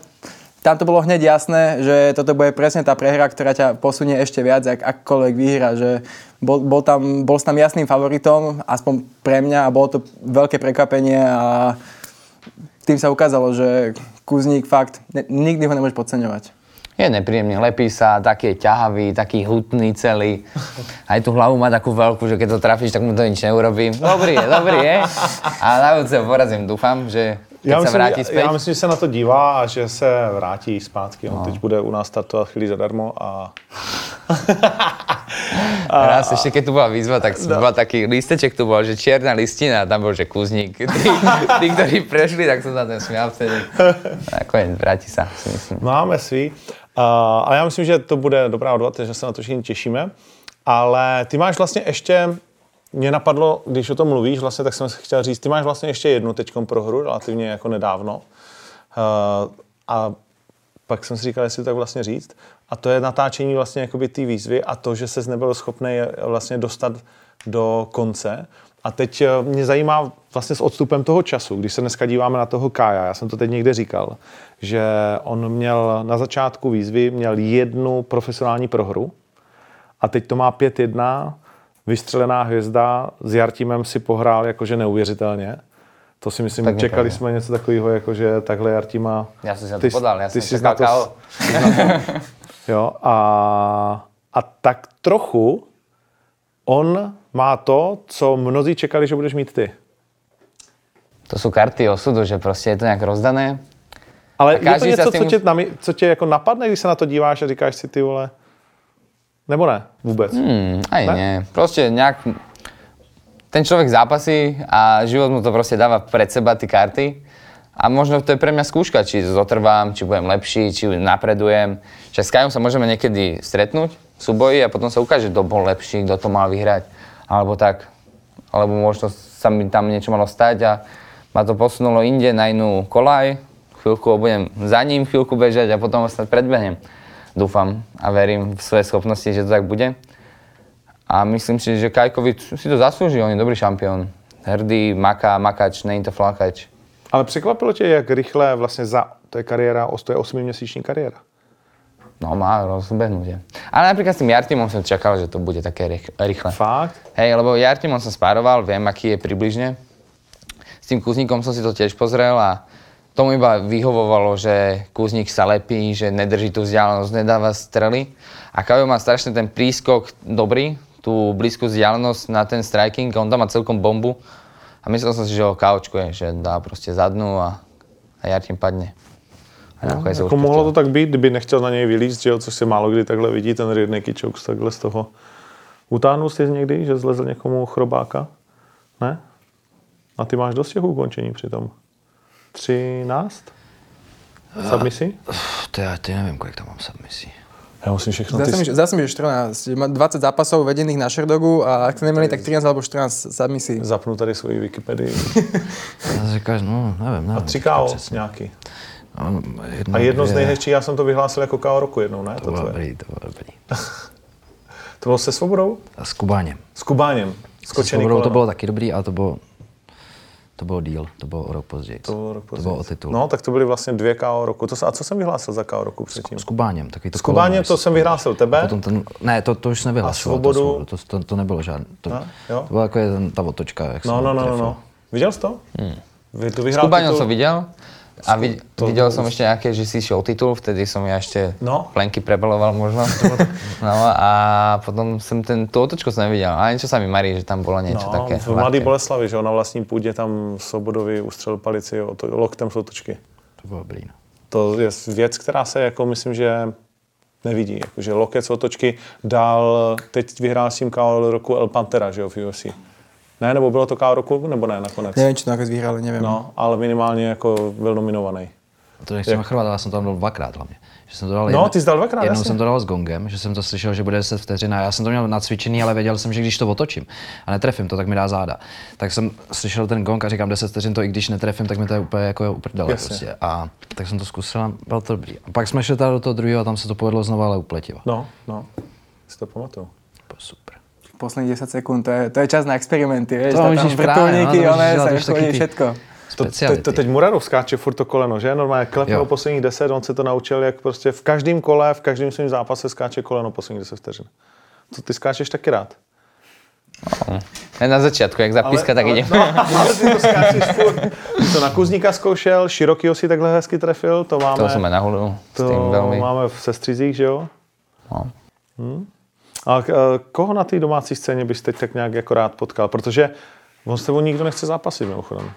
S2: tam to bolo hneď jasné, že toto bude presne tá prehra, ktorá ťa posunie ešte viac, ak akkoľvek vyhra, že bol, bol, tam, bol tam jasným favoritom, aspoň pre mňa a bolo to veľké prekvapenie a tým sa ukázalo, že Kuzník fakt, ne, nikdy ho nemôžeš podceňovať.
S3: Je nepríjemný, lepí sa, taký je ťahavý, taký hutný celý. Aj tú hlavu má takú veľkú, že keď to trafíš, tak mu to nič neurobí. Dobrý je, dobrý je. A na budúce ho porazím, dúfam, že
S1: Já myslím,
S3: vráti späť.
S1: já myslím, že se na to dívá a že se vrátí zpátky. On teď bude u nás startovat chvíli zadarmo a
S3: Raz ešte keď tu bola výzva, tak no. bol taký listeček tu bol, že čierna listina a tam bol, že kúznik. Tí, tí, ktorí prešli, tak som sa ten smial vtedy. Nakoniec vráti sa, si myslím.
S1: máme svý. Uh, ale já myslím, že to bude dobrá odvod, že se na to všichni těšíme. Ale ty máš vlastně ještě, mě napadlo, když o tom mluvíš, vlastně, tak jsem chtěl říct, ty máš vlastně ještě jednu teďkom prohru, relativně jako nedávno. Uh, a pak jsem si říkal, jestli to tak vlastně říct. A to je natáčení vlastně jakoby té výzvy a to, že ses nebyl schopný vlastně dostat do konce. A teď eh, mě zajímá vlastně s odstupem toho času, když se dneska díváme na toho Kája, já jsem to teď někde říkal, že on měl na začátku výzvy měl jednu profesionální prohru a teď to má 5-1, vystřelená hvězda, s Jartímem si pohrál jakože neuvěřitelně. To si myslím,
S3: Tak
S1: čekali jsme něco takového, jakože takhle Jartíma...
S3: Ja som si na
S1: Ty
S3: to podal,
S1: ty jsi
S3: čakal
S1: na to. [LAUGHS] Jo, a, a tak trochu on má to, co mnozí čekali, že budeš mít ty.
S3: To sú karty osudu, že proste je to nejak rozdané.
S1: Ale je to něco,
S3: s tým
S1: co tě, co tě jako napadne, když se na to díváš a říkáš si ty vole? Nebo ne? Vůbec.
S3: Hmm, aj
S1: Ne?
S3: nie. Proste nejak... Ten človek zápasí a život mu to proste dáva pred seba ty karty. A možno to je pre mňa skúška, či zotrvám, či budem lepší, či napredujem. Že s Kajom sa môžeme niekedy stretnúť v súboji a potom sa ukáže, kto bol lepší, kto to mal vyhrať. Alebo tak. Alebo možno sa mi tam niečo malo stať a ma to posunulo inde na inú kolaj. Chvíľku budem za ním, chvíľku bežať a potom snad predbehnem. Dúfam a verím v svoje schopnosti, že to tak bude. A myslím si, že Kajkovi si to zaslúži, on je dobrý šampión. Hrdý, maká, makač, není to flakač.
S1: Ale překvapilo tě, jak rychle vlastně za, to je kariéra, to je 8-měsíční kariéra.
S3: No má rozbehnutie. Ale napríklad s tým Jartimom som čakal, že to bude také rých- rýchle.
S1: Fakt?
S3: Hej, lebo Jartimom som spároval, viem, aký je približne. S tým Kuzníkom som si to tiež pozrel a tomu iba vyhovovalo, že Kuzník sa lepí, že nedrží tú vzdialenosť, nedáva strely. A Kajo má strašne ten prískok dobrý, tú blízku vzdialenosť na ten striking, on tam má celkom bombu. A myslel som si, že ho kaučkuje, že dá proste zadnú a, a Jartim padne. A sa
S1: Jako mohlo to tak být, kdyby nechtěl na něj vylízt, že jo, což se málo kdy takhle vidí, ten Rydneky Chokes takhle z toho. Utáhnul jsi někdy, že zlezl někomu chrobáka? Ne? A ty máš dost těch ukončení přitom. 13? Submisi?
S4: To já ty nevím, kolik tam mám submisí.
S1: Já musím všechno.
S2: Zdá
S1: Ty,
S2: sa mi, že- zdá mi, že 14. Má 20 zápasov vedených na Sherdogu a ak sa nemýlim, tak 13 alebo 14 submisí.
S1: zapnu tady svoji Wikipedii. [LAUGHS]
S4: Já říkáš, no, nevím, nevím.
S1: A 3 KO nějaký.
S4: No, jedno,
S1: A jedno z nejhezčích, já jsem to vyhlásil jako KO roku jednou, ne?
S4: To
S1: To,
S4: bylo dobrý, to bylo dobrý. [LAUGHS]
S1: to bylo se Svobodou?
S4: A s Kubáněm.
S1: S Kubáněm.
S4: S
S1: Skočený
S4: Svobodou to bylo taky dobrý, ale to bylo, to bylo díl, to bylo o rok později.
S1: To bylo, rok
S4: to bylo o
S1: později.
S4: titul.
S1: No, tak to byly vlastně dvě KO roku. To, se- a co jsem vyhlásil za KO roku předtím?
S4: S Kubáněm, takový to
S1: S Kubáněm to jsem vyhlásil tebe.
S4: Potom ten, ne, to, to už nebylo.
S1: A Svobodu?
S4: To, to, to, nebylo žádné. To,
S1: No, jo.
S4: to byla jako ten, ta otočka, jak
S1: No,
S4: jsem
S1: no, no, no, no. Viděl jsi to? Hmm. Vy to
S3: S
S1: vyhrál
S3: Kubaňom
S1: titul-
S3: som videl. A vid-
S1: to-
S3: videl som ešte nejaké, že si išiel o titul, vtedy som ja ešte
S1: No.
S3: plenky prebaloval možno. [LAUGHS] no a potom som ten, tú otočku som nevidel, ale niečo sa mi marí, že tam bolo niečo
S1: No,
S3: také.
S1: v Mladý. Boleslavi, že jo, na vlastní půdě tam Svobodovi ustřelil palici o to, loktem z otočky.
S4: To bylo dobrý, no.
S1: To je věc, která se jako myslím, že nevidí. Jakože loket z otočky dal, teď vyhrál s tím KO roku El Pantera, že jo, v UFC. Ne, nebo bylo to KO roku, nebo ne nakonec?
S2: Neviem, či to nakoniec vyhrali, neviem.
S1: No, ale minimálně jako byl nominovaný.
S4: To nechci machrovat, ale já jsem tam dal dvakrát hlavně. Že jsem to dal
S1: No, ty jsi dal dvakrát,
S4: Jednou
S1: jasně.
S4: jsem to dal s gongem, že jsem to slyšel, že bude 10 vteřin a já jsem to měl nacvičený, ale věděl jsem, že když to otočím a netrefím to, tak mi dá záda. Tak jsem slyšel ten gong a říkám 10 vteřin, to i když netrefím, tak mi to je úplně jako uprdele prostě. A tak jsem to zkusil a bylo to dobrý. A pak jsme šli teda do toho druhého a tam se to povedlo znova, ale upletivo.
S1: No, no, si to pamatuju.
S4: Bylo super.
S2: Posledných 10 sekúnd, to je, to je čas na experimenty, vieš,
S4: To
S2: to tam vrtulníky,
S4: no, to
S2: one, sa chodí všetko.
S1: To,
S4: speciality.
S1: te, teď Muradov skáče furt to koleno, že? Normálně klepnul
S4: Jo.
S1: posledních 10, on se to naučil, jak prostě v každém kole, v každém svém zápase skáče koleno posledních 10 vteřin. To ty skáčeš taky rád.
S3: Ja na začiatku, jak zapíska, tak idem.
S1: No, ale ty to skáčeš furt. To na Kuzníka zkoušel, Širokýho si takhle hezky trefil, to máme,
S3: To aj nahulil s
S1: to
S3: tým veľmi.
S1: máme v Sestrizích, že jo?
S3: No.
S1: A eh, koho na té domácí scéně bys teď tak nějak jako rád potkal? Protože on s tebou nikdo nechce zápasit mimochodem.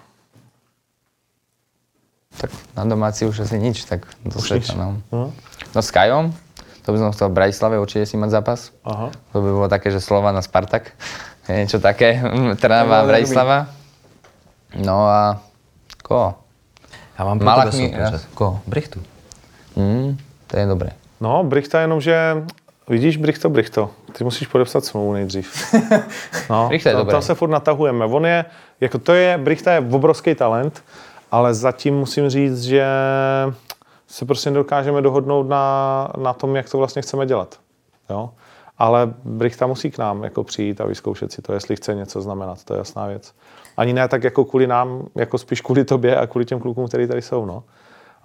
S3: Tak na domáci už asi nič, tak do sveta, no.
S1: No.
S3: No s Kajom, to by som chcel v Bratislave určite si mať zápas.
S1: Aha.
S3: To by bolo také, že Slovan a Spartak. [LAUGHS] Je niečo také, [LAUGHS] Trnava a
S2: bolo
S3: Bratislava. No a koho?
S4: Já mám pro
S3: Malak
S4: tebe
S3: mi-
S4: soupeře.
S3: Koho?
S4: Brichtu.
S3: Mm, to je dobré.
S1: No, Brichta jenom, že vidíš Brichto, Brichto, ty musíš podepsat smlouvu nejdřív. [LAUGHS] No,
S3: je
S1: to,
S3: dobrý.
S1: tam se furt natahujeme. On je, jako to je, Brichta je obrovský talent, ale zatím musím říct, že se prostě nedokážeme dohodnout na, na tom, jak to vlastně chceme dělat. Jo? Ale Brichta musí k nám jako přijít a vyzkoušet si to, jestli chce něco znamenat, to je jasná věc. Ani ne tak jako kvůli nám, jako spíš kvůli tobě a kvůli těm klukům, kteří tady jsou. No.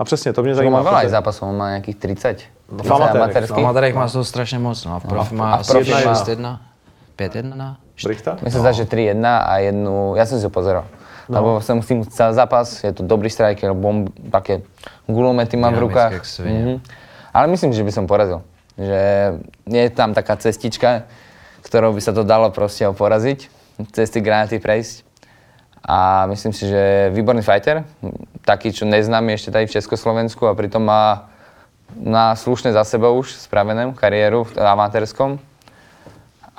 S1: A přesně, to mě
S3: On
S1: zajímá.
S3: má veľa
S1: protože-
S3: zápasov, on má nejakých 30. 30
S1: v amatérech,
S3: amatérských.
S4: amatérech má toho strašně moc, no a v profi má
S3: A v
S4: asi
S3: profi má-
S4: 6-1, 5-1,
S1: Brichta?
S3: Sa zdá, že 3-1 a jednu, ja som si ho pozeral. No. Lebo s tým celý zápas, je to dobrý striker, bomb, také gulomety má v rukách. Mhm. Ale myslím, že by som porazil. Že je tam taká cestička, ktorou by sa to dalo proste ho poraziť, cez tie granáty prejsť. A myslím si, že je výborný fighter, taký, čo neznámy ešte tady v Československu a pritom má na slušné za sebou už spravenú kariéru v amatérskom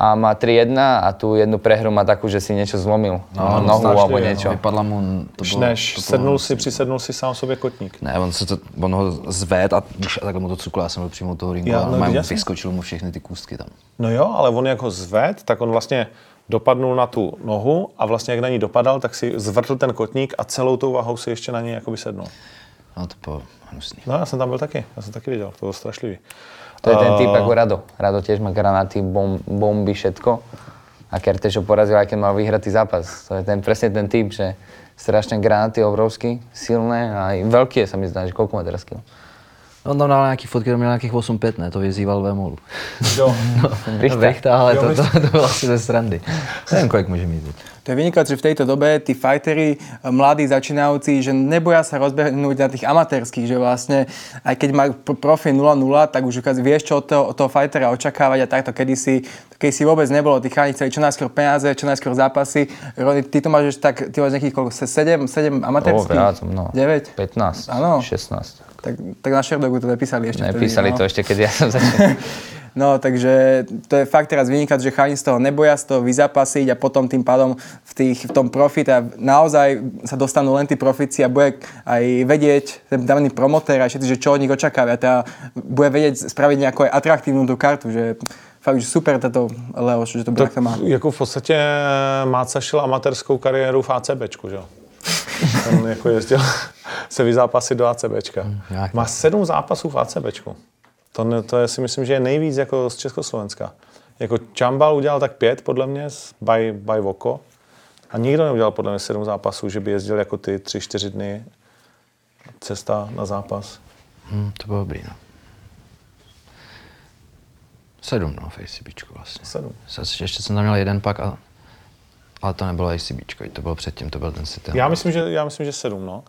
S3: a má 3-1 a tu jednu prehru má takú, že si niečo zlomil. No, nohu
S1: strašlivě,
S3: alebo
S1: no.
S3: niečo.
S4: Vypadla mu, to
S1: Už
S4: bylo,
S1: než
S4: to bylo
S1: sednul si, přisednul si sám sobě kotník.
S4: Ne, on, se to, on ho zved a, už- a takhle mu to cuklo, já jsem byl přímo u toho ringu
S1: Já,
S4: a
S1: no, jsem.
S4: vyskočil mu všechny ty kůstky tam.
S1: No jo, ale on jako zved, tak on vlastně dopadnul na tu nohu a vlastně jak na ní dopadal, tak si zvrtl ten kotník a celou tou vahou si ještě na něj jakoby sednul.
S4: No to bylo hnusný.
S1: No já jsem tam byl taky, já jsem taky viděl, to bylo strašlivý.
S3: To je ten typ
S1: A-
S3: ako Rado. Rado tiež má granáty, bom, bomby, všetko. A Kertéž ho porazil, aj keď mal vyhratý zápas. To je ten, presne ten typ, že strašne granáty obrovský, silné a aj veľké sa mi zdá, že koľko má teraz kilo.
S4: On tam dal nějaký fotky, měl nějakých 8-5, ne, to vyzýval Vemolu.
S1: Jo. [LAUGHS]
S3: Brichta.
S4: Brichta, ale to, to, to, bylo asi ze srandy. Nevím, kolik může mít. teď.
S2: To je vynikajúce, že v tejto dobe tí fightery, eh, mladí, začínajúci, že neboja sa rozbehnúť na tých amatérských, že vlastne aj keď má pr- profi 0-0, tak už vieš, čo od toho, od toho fightera očakávať a takto kedysi, kedysi vôbec nebolo. Tí chalani chceli čo najskôr peniaze, čo najskôr zápasy. Roni, ty to máš už tak, ty máš nejakých koľko, 7, 7
S3: O,
S2: amatérských?
S3: viac, no.
S2: 9?
S3: 15,
S2: Áno.
S3: 16.
S2: Tak, tak na Sherdogu to nepísali ešte
S3: Nepísali
S2: vtedy,
S3: to ešte, keď ja som začal. [LAUGHS]
S2: No, takže to je fakt teraz vynikať, že chalani z toho neboja z toho vyzapasiť a potom tým pádom v, tých, v tom profit a naozaj sa dostanú len tí profici a bude aj vedieť ten daný promotér a všetci, že čo od nich očakávajú. A teda bude vedieť spraviť nejakú atraktívnu tú kartu, že fakt, že super táto Leoš, že to bude
S1: Tak
S2: takto má.
S1: jako v podstatě Máca šel amatérskou kariéru v ACBčku, že jo? [LAUGHS] Ten jako jezdil [LAUGHS] se vyzápasit do ACBčka.
S4: nějak
S1: Má sedm zápasů v ACBčku. To, ne, to je, si myslím, že je nejvíc jako z Československa. Jako Čambal udělal tak pět, podle mě, z- by, by Voko. A nikdo neudělal podle mě sedm zápasů, že by jezdil jako ty tři, čtyři dny cesta na zápas.
S4: Hm, to bylo dobrý, no. Sedm, no, v ACBčku vlastně.
S1: Sedm.
S4: Se- Ještě jsem tam měl jeden pak, a, ale to nebylo ACBčko, to bylo předtím, to byl ten City.
S1: Já myslím, že, já myslím, že sedm, no.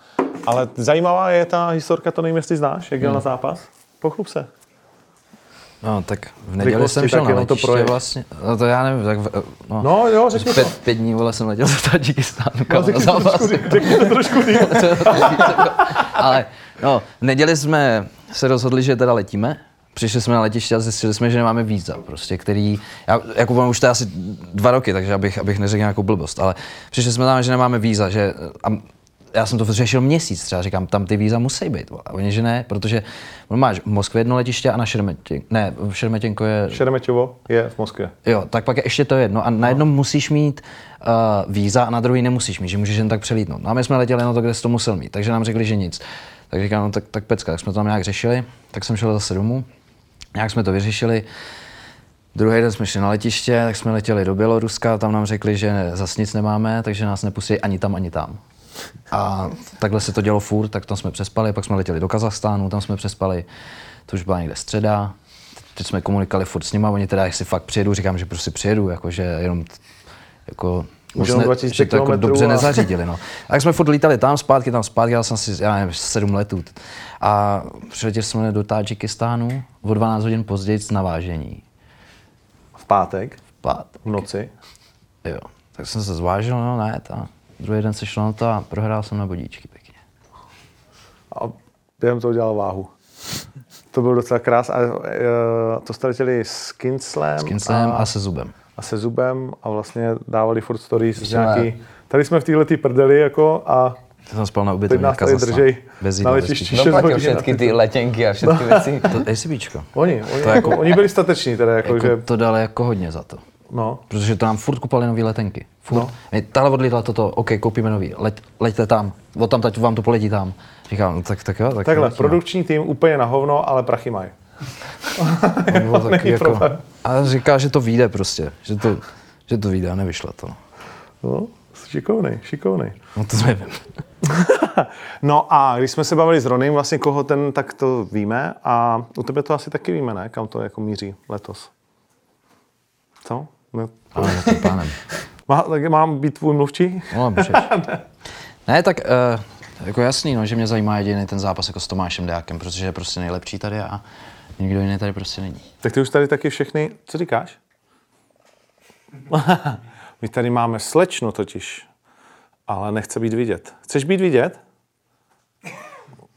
S1: Ale zajímavá je ta historka, to nevím, jestli znáš, jak jel na zápas. Pochlup se.
S4: No, tak v neděli jsem šel na
S1: jenom to
S4: letiště
S1: projeď.
S4: vlastně. No to já nevím, tak v, no.
S1: No jo, řekni to.
S4: Pět, pět dní, vole, jsem letěl do Tadžikistánu, na
S1: řekni to trošku, řekni [LAUGHS] to trošku.
S4: Ale no, v neděli jsme se rozhodli, že teda letíme. Přišli jsme na letiště a zjistili jsme, že nemáme víza, prostě, který, já, jako ono už to asi dva roky, takže abych, abych neřekl nějakou blbost, ale přišli jsme tam, že nemáme víza, že a já jsem to řešil měsíc třeba, říkám, tam ty víza musí být, a oni, že ne, protože on máš v Moskvě jedno letiště a na Šermetěnko, ne, v Šermetěnko je
S1: Šeremeťovo je v Moskvě.
S4: Jo, tak pak je ještě to jedno. A na jednom musíš mít uh, víza a na druhý nemusíš mít, že můžeš jen tak přelítnout. No a my jsme letěli na to, kde jsi to musel mít, takže nám řekli, že nic. Tak říkám, no tak, tak pecka, tak jsme to tam nějak řešili, tak jsem šel zase domů, nějak jsme to vyřešili. Druhý den jsme šli na letiště, tak jsme letěli do Běloruska, tam nám řekli, že zas nic nemáme, takže nás nepustí ani tam, ani tam. A takhle se to dělo furt, tak tam jsme přespali, pak jsme letěli do Kazachstánu, tam jsme přespali, to už byla někde středa. Teď jsme komunikovali furt s nimi, oni teda, jestli fakt přijedu, říkám, že prostě přijedu, jakože jenom jako
S1: jenom
S4: ne,
S1: 2000
S4: že to jako dobře
S1: a-
S4: nezařídili. No. [LAUGHS] A tak jsme furt lítali tam zpátky, tam zpátky, já jsem si, já nevím, sedm letů. A přiletěli jsme do Tadžikistánu o 12 hodin později na vážení.
S1: V pátek,
S4: Pát.
S1: v noci.
S4: Jo. Tak jsem se zvážil, no ne, a druhý den se šlo na to a prohrál jsem na bodíčky pěkně.
S1: A během toho udělal váhu. To byl docela krás. A e, to jste letěli s Kinslem,
S4: S Kinslem
S1: a,
S4: a se zubem.
S1: a se Zubem a vlastně dávali furt stories
S3: má-
S1: nějaký... Tady jsme v téhle prdeli jako a
S4: Já jsem spal na
S1: teď
S4: ubytovně
S1: nás
S4: v
S1: tady
S4: Kazachstánu.
S1: držej
S4: Bez
S1: na
S4: jídla,
S1: letišti
S4: pití.
S1: 6
S3: Doplatil
S1: hodin.
S3: všetky ty letenky a všetky [LAUGHS] věci.
S4: To ACBčko.
S1: Oni, oni,
S4: To
S1: jako- oni byli stateční teda, jako,
S4: Jako,
S1: že...
S4: to dali jako hodně za to.
S1: No,
S4: Protože to nám furt kupovali nový letenky. Furt.
S1: No.
S4: No. Tahle odlítla toto, OK, koupíme nový, leť, leďte tam, od tam teď vám to poletí tam. Říkám, no, tak, tak jo, tak
S1: takhle,
S4: letíme.
S1: produkční tým úplně na hovno, ale prachy mají. [LAUGHS] Není
S4: takový jako,
S1: problém.
S4: a říká, že to vyjde prostě, že to, že to vyjde a nevyšlo to.
S1: No, šikovnej, šikovnej.
S4: No to nevím. [LAUGHS]
S1: No a když jsme se bavili s Ronym, vlastně koho ten, tak to víme a u tebe to asi taky víme, ne? Kam to jako míří letos. Co? No,
S4: Ale tím pánem. [LAUGHS]
S1: má, tak mám být tvůj mluvčí?
S4: No, můžeš. [LAUGHS] ne, tak uh, jako jasný, no, že mě zajímá jediný ten zápas jako s Tomášem Deákem, protože je prostě nejlepší tady a nikdo jiný tady prostě není.
S1: Tak ty už tady taky všechny, co říkáš? [LAUGHS] My tady máme slečnu totiž, ale nechce být vidět. Chceš být vidět?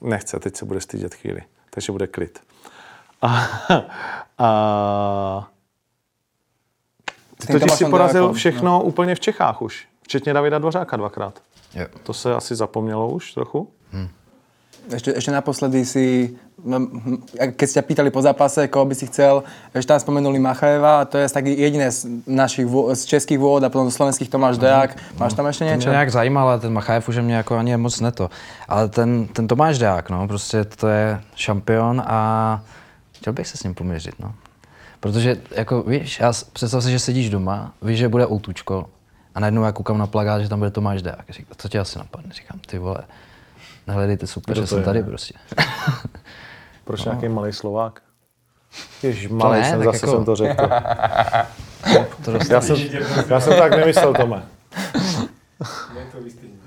S1: Nechce, teď se bude stydět chvíli, takže bude klid. A, a, ty totiž si porazil
S2: Deákom,
S1: všechno úplně v Čechách už, včetně Davida Dvořáka dvakrát.
S4: Jo.
S1: To se asi zapomnělo už trochu.
S2: Ešte, ešte naposledy si, no, keď ste pýtali po zápase, koho by si chcel, ešte tam spomenuli Machajeva a to je tak jediné z našich, vô- z českých vôd a potom z slovenských Tomáš Deák. Máš tam ešte
S4: To
S2: niečo?
S4: mě nějak zajímal, ale ten Machajev už je mě jako ani moc neto. Ale ten, ten Tomáš Deák, no, prostě to je šampion a chtěl bych se s ním poměřit, no. Protože, jako víš, já představ si, že sedíš doma, víš, že bude Ultučko a najednou já koukám na plagát, že tam bude Tomáš Deák. Říkám, co tě asi napadne? Říkám, ty vole, nehledejte super, že jsem
S1: je?
S4: tady prostě. [LAUGHS]
S1: Proč nějaký malý Slovák? Ježiš, malý
S4: ne,
S1: jsem, zase
S4: jako-
S1: jsem to řekl.
S4: To
S1: Já jsem, já jsem tak nemyslel, Tome.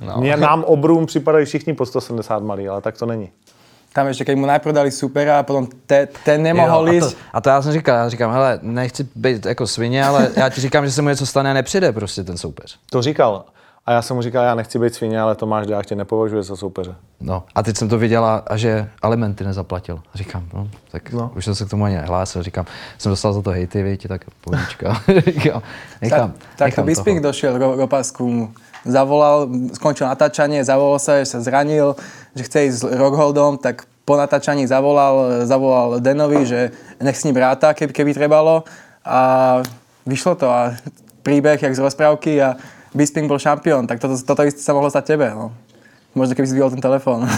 S1: No. Mě, nám obrům připadají všichni po 170 malí, ale tak to není.
S2: Tam ešte, keď mu najprv dali supera a potom te, ten nemohol
S4: Jo, a, to, a to já jsem říkal, já říkám, hele, nechci být jako svině, ale já ti říkám, že se mu něco stane a nepřijde prostě ten soupeř.
S1: To říkal. A já jsem mu říkal, já nechci být svině, ale Tomáš Dák tě nepovažuje za soupeře.
S4: No a teď jsem to viděla a že alimenty nezaplatil. A říkám, no, tak
S1: No.
S4: už jsem se k tomu ani nehlásil. Říkám, jsem dostal za to hejty, víte, tak pohodička. [LAUGHS] říkám, nechám,
S2: tak, tak to Bisping
S4: toho.
S2: došiel do, do pásku, zavolal, skončil natáčanie, zavolal sa, že sa zranil, že chce ísť s Rockholdom, tak po natáčaní zavolal, zavolal Denovi, že nech s ním ráta, keby, keby trebalo. A vyšlo to a príbeh jak z rozprávky a Bisping bol šampión, tak toto, toto isté sa mohlo stať tebe. No. Možno keby si vyhol ten telefon.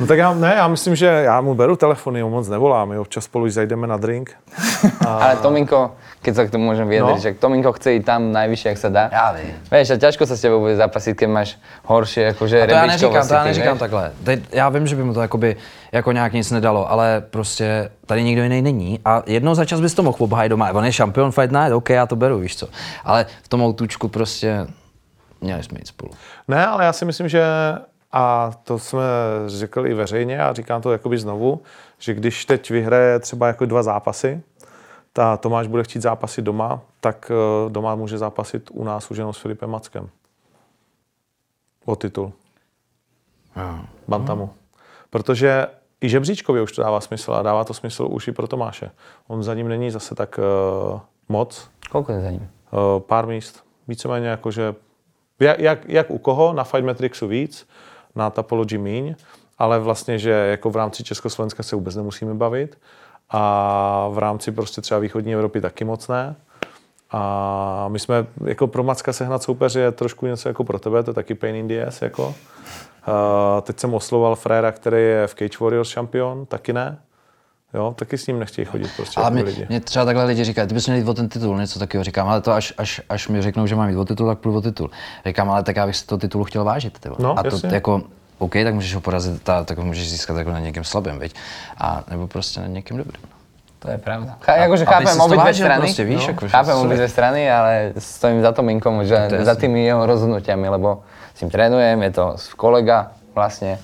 S1: No tak já, ne, já myslím, že já mu beru telefony, ho moc nevolám, my občas spolu zajdeme na drink. [LAUGHS]
S3: Ale Tominko, keď sa k tomu môžem vyjadriť,
S1: No.
S3: že Tominko chce ísť tam najvyššie, ak sa dá.
S4: Já vím.
S3: Vieš, a ťažko sa s tebou bude zapasiť, keď máš horšie akože
S4: A to já neříkám, to já neříkám takhle. Teď, já vím, že by mu to jakoby, jako nějak nic nedalo, ale prostě tady nikdo jiný není a jednou za čas bys to mohl obhájit doma. On je šampion Fight Night, OK, já to beru, víš co. Ale v tom autučku prostě měli jsme jít spolu.
S1: Ne, ale já si myslím, že a to jsme řekli i veřejně a říkám to jakoby znovu, že když teď vyhraje třeba jako dva zápasy, ta Tomáš bude chtít zápasit doma, tak eh, doma může zápasit u nás už jenom s Filipem Mackem. O titul. Bantamu. Protože i žebříčkově už to dává smysl a dává to smysl už i pro Tomáše. On za ním není zase tak uh, moc,
S3: Koľko je za ním?
S1: Uh, pár míst. Víceméně jakože, jak, jak, jak u koho, na Fight Matrixu víc, na Tapology míň, ale vlastně, že jako v rámci Československa se vůbec nemusíme bavit a v rámci prostě třeba východní Evropy taky moc ne. A my jsme, jako pro Macka sehnat soupeře je trošku něco jako pro tebe, to je taky pain in the ass, jako. Uh, teď jsem oslovoval Frera, který je v Cage Warriors šampion, taky ne. Jo, taky s ním nechtějí chodit prostě
S4: Ale
S1: jako
S4: mě,
S1: lidi.
S4: mě, třeba takhle lidi říkají, ty bys měl jít o ten titul, něco takového říkám, ale to až, až, až mi řeknou, že mám jít o titul, tak půjdu o titul. Říkám, ale tak já bych si toho titulu chtěl vážit. Tyvo.
S1: No,
S4: a to
S1: jasně.
S4: jako, OK, tak můžeš ho porazit, ta, tak ho můžeš získat jako na někým slabým, viď? A nebo prostě na někým dobrým.
S3: To je pravda. Ch- akože
S4: aby
S3: chápem
S4: to
S3: obidve
S4: vážil
S3: strany.
S4: proste, víš, akože
S3: chápem
S4: sorry.
S3: obidve strany, ale stojím za tom Inkom, že
S4: To je
S3: za tými jeho rozhodnutiami, lebo s ním trénujem, je to kolega vlastne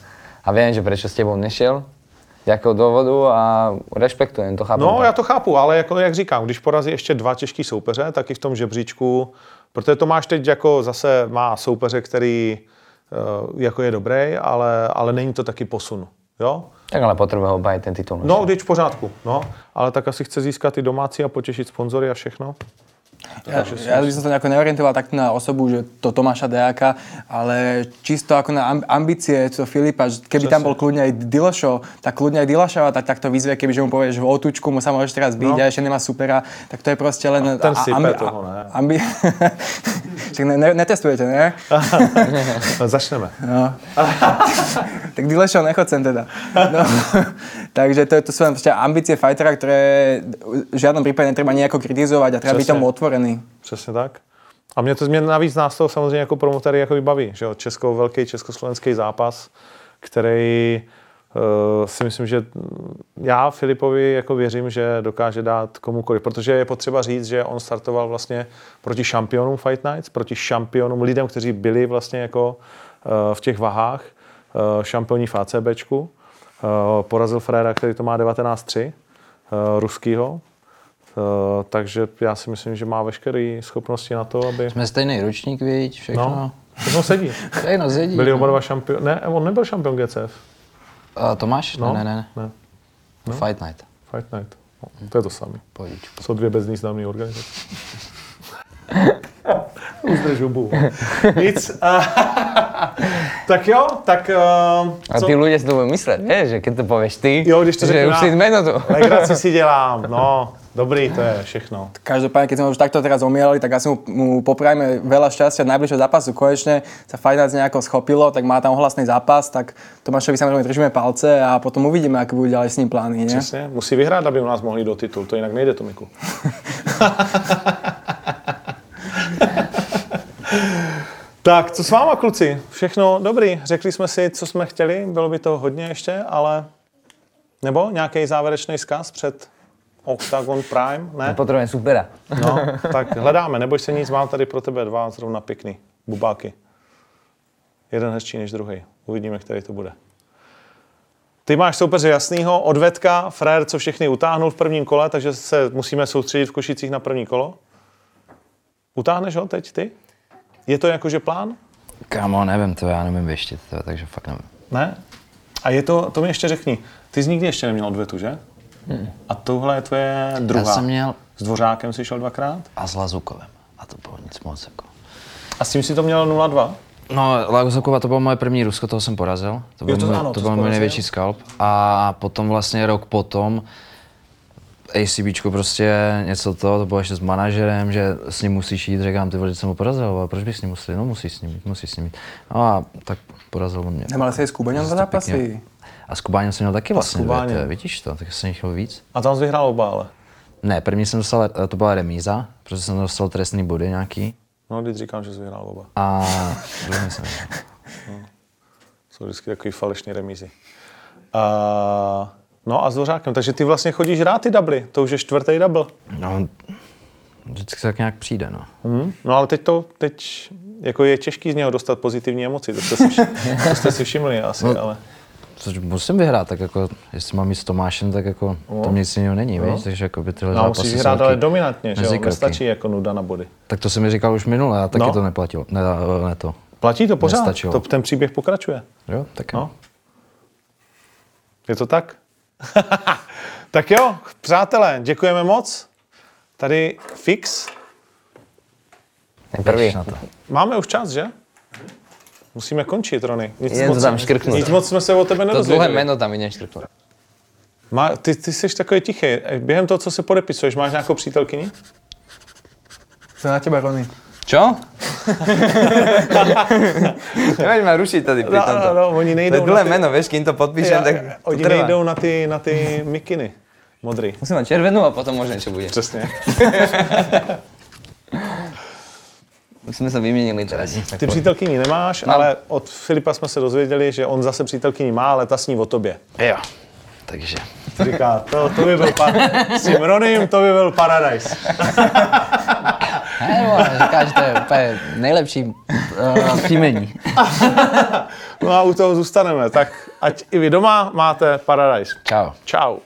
S3: a viem, že prečo s tebou nešiel, z jakého důvodu a rešpektujem to, chápem.
S1: No,
S3: to.
S1: já to chápu, ale jako, jak říkám, když porazí ještě dva těžký soupeře, tak i v tom žebříčku, protože Tomáš teď jako zase má soupeře, který eh, jako je dobrý, ale, ale není to taky posun. Jo?
S3: Tak ale potrebuje obájit ten titul.
S1: No, teď v pořádku, no, ale tak asi chce získat i domácí a potěšit sponzory a všechno.
S2: Ja, ja by som to nejako neorientoval takto na osobu, že to Tomáša Dejáka, ale čisto ako na amb- ambície to Filipa, že keby tam bol kľudne aj Dilošo, tak kľudne aj Dilašova, tak, tak to vyzve, keby že mu povie, že v otučku mu sa môžeš teraz byť
S1: No.
S2: a ešte nemá supera, tak to je proste len...
S1: ten sype toho, ne?
S2: Ambi- [LAUGHS] Však ne, ne, netestujete, ne?
S1: No, [LAUGHS] Začneme.
S2: No. [LAUGHS] tak Dilešo, nechod sem teda. No. Takže to, to sú len ambície fightera, ktoré v žiadnom prípade netreba nejako kritizovať a treba byť
S1: Přesně.
S2: tomu otvorený.
S1: Přesně tak. A mě to mě navíc nás to samozřejmě jako promotéry jako baví, že jo? Česko, velký československý zápas, který uh, si myslím, že já Filipovi jako věřím, že dokáže dát komukoliv, protože je potřeba říct, že on startoval vlastně proti šampionům Fight Nights, proti šampionům, lidem, kteří byli vlastně jako uh, v těch vahách, uh, šampioni v ACBčku, uh, porazil Frera, který to má 19-3, uh, ruskýho, Uh, takže já si myslím, že má veškeré schopnosti na to, aby...
S4: Jsme stejný ročník, víš, všechno.
S1: No,
S4: No.
S1: všechno sedí.
S4: Stejno sedí.
S1: Byli oba dva šampion... Ne, on nebyl šampion GCF.
S4: A Tomáš?
S1: No,
S4: Ne, ne, ne.
S1: ne.
S4: no. Fight Night.
S1: Fight Night. No, to je to samé.
S4: Pohodičku.
S1: Jsou dvě bezvýznamné organizace. [LAUGHS] Uzdrž hubu. Nic. [LAUGHS] tak jo, tak... Uh,
S3: A tí ľudia si to budú mysleť, vieš, že keď to povieš ty,
S1: Jo, když to
S3: že už si meno tu. [LAUGHS]
S1: Legraci si dělám, no. Dobrý, to je všechno.
S2: Každopádne, keď sme ho už takto teraz omielali, tak asi mu, mu poprajme veľa šťastia do najbližšieho zápasu. Konečne sa Nights nejako schopilo, tak má tam ohlasný zápas, tak Tomášovi samozrejme držíme palce a potom uvidíme, aké budú ďalej s ním plány. Nie?
S1: Přesně, musí vyhrát, aby u nás mohli do titul, to jinak nejde, Tomiku. [LAUGHS] tak, co s váma, kluci? Všechno dobrý. Řekli jsme si, co jsme chtěli, bylo by to hodně ještě, ale... Nebo nějaký závěrečný vzkaz před Octagon Prime? Ne?
S3: Potrebujem supera.
S1: No, tak hledáme, neboj se nic, mám tady pro tebe dva zrovna pěkný bubáky. Jeden hezčí než druhý. Uvidíme, který to bude. Ty máš soupeře jasnýho, odvetka, Frér, co všechny utáhnul v prvním kole, takže se musíme soustředit v Košicích na první kolo. Utáhneš ho teď ty? Je to jakože plán?
S4: Kámo, nevím, to já nevím věštit, to, takže fakt nevím.
S1: Ne? A je to, to mi ještě řekni, ty jsi nikdy ještě neměl odvetu, že? A tohle je tvoje druhá.
S4: Já jsem měl
S1: S Dvořákem jsi šel dvakrát?
S4: a s Lazukovem. A to bylo nic moc jako.
S1: A s tím si to měl 0-2?
S4: No, Lazukova to bylo moje první Rusko, toho jsem porazil. To byl,
S1: to
S4: můj,
S1: ano,
S4: to
S1: to
S4: byl můj největší skalp. A potom vlastně rok potom ACBčko prostě něco to, to bylo ještě s manažerem, že s ním musíš jít, říkám, ty vole, jsem ho porazil, ale proč bych s ním musel, no musíš s ním jít, musíš s ním jít. No a tak porazil on mě.
S2: Nemali si aj s Kubaňom za zápasy?
S4: A s Kubáněm jsem měl taky vlastně dvě, vidíš to, tak jsem jich měl víc.
S1: A tam jsi vyhrál oba, ale.
S4: Ne, první jsem dostal, eh, to byla remíza, protože jsem dostal trestný body nějaký.
S1: No, teď říkám, že jsi vyhrál oba.
S4: A druhý jsem [LAUGHS]
S1: Jsou vždycky takový falešný remízy. Uh, no a s Dvořákem, takže ty vlastně chodíš rád ty dubly, to už je čtvrtý double.
S4: No, vždycky se tak nějak přijde, no.
S1: Hmm. No ale teď to, teď jako je těžký z něho dostat pozitivní emoci, to jste si, [LAUGHS] to jste si všimli asi,
S4: No.
S1: ale
S4: Což musím vyhrát, tak jako, jestli mám jít s Tomášem, tak jako
S1: No.
S4: tam nic jiného není, víš? Takže jako by tyhle
S1: no,
S4: zápasy
S1: musíš
S4: taky
S1: ale dominantně, že jo? Nestačí jako nuda na body.
S4: Tak to jsem mi říkal už minule a taky
S1: No.
S4: to neplatilo. Ne, ne to.
S1: Platí to pořád,
S4: Nestačilo.
S1: to, ten příběh pokračuje.
S4: Jo, tak
S1: No.
S4: no.
S1: Je to tak? [LAUGHS] tak jo, přátelé, děkujeme moc. Tady Fix.
S3: Prvý.
S4: na to.
S1: Máme už čas, že? Musíme končit, Rony. Nic,
S3: Idem to tam škrknúť.
S1: nic moc jsme se o tebe
S3: To dlhé
S1: nedozvěděli.
S3: meno tam idem štrknúť.
S1: Má, ty, ty jsi takový tichý. Během toho, co se podepisuješ, máš nějakou přítelkyni?
S2: To je na teba, Rony.
S3: Čo? [LAUGHS] Nemáš ma rušiť tady pri
S1: No,
S3: tomto.
S1: no, no, oni
S3: To je
S1: nejdou
S3: dlhé
S1: na ty,
S3: meno, vieš, kým to podpíšem, tak to
S1: oni
S3: trvá.
S1: nejdou na ty, na ty mikiny. Modrý.
S3: Musím mať červenú a potom možno čo bude.
S1: Přesně. [LAUGHS]
S3: Jsme se vyměnili teraz.
S1: Ty přítelkyni nemáš,
S3: Mám.
S1: ale od Filipa jsme se dozvěděli, že on zase přítelkyni má, ale ta sní o tobě.
S4: Jo. Takže
S1: Říká, to, to by byl pa- s tím Ronym, to by byl paradise. [LAUGHS]
S4: Ne, vole, říká, že to je úplně nejlepší uh, příjmení. [LAUGHS]
S1: No a u toho zůstaneme. Tak ať i vy doma máte paradise.
S4: Čau.
S1: Ciao.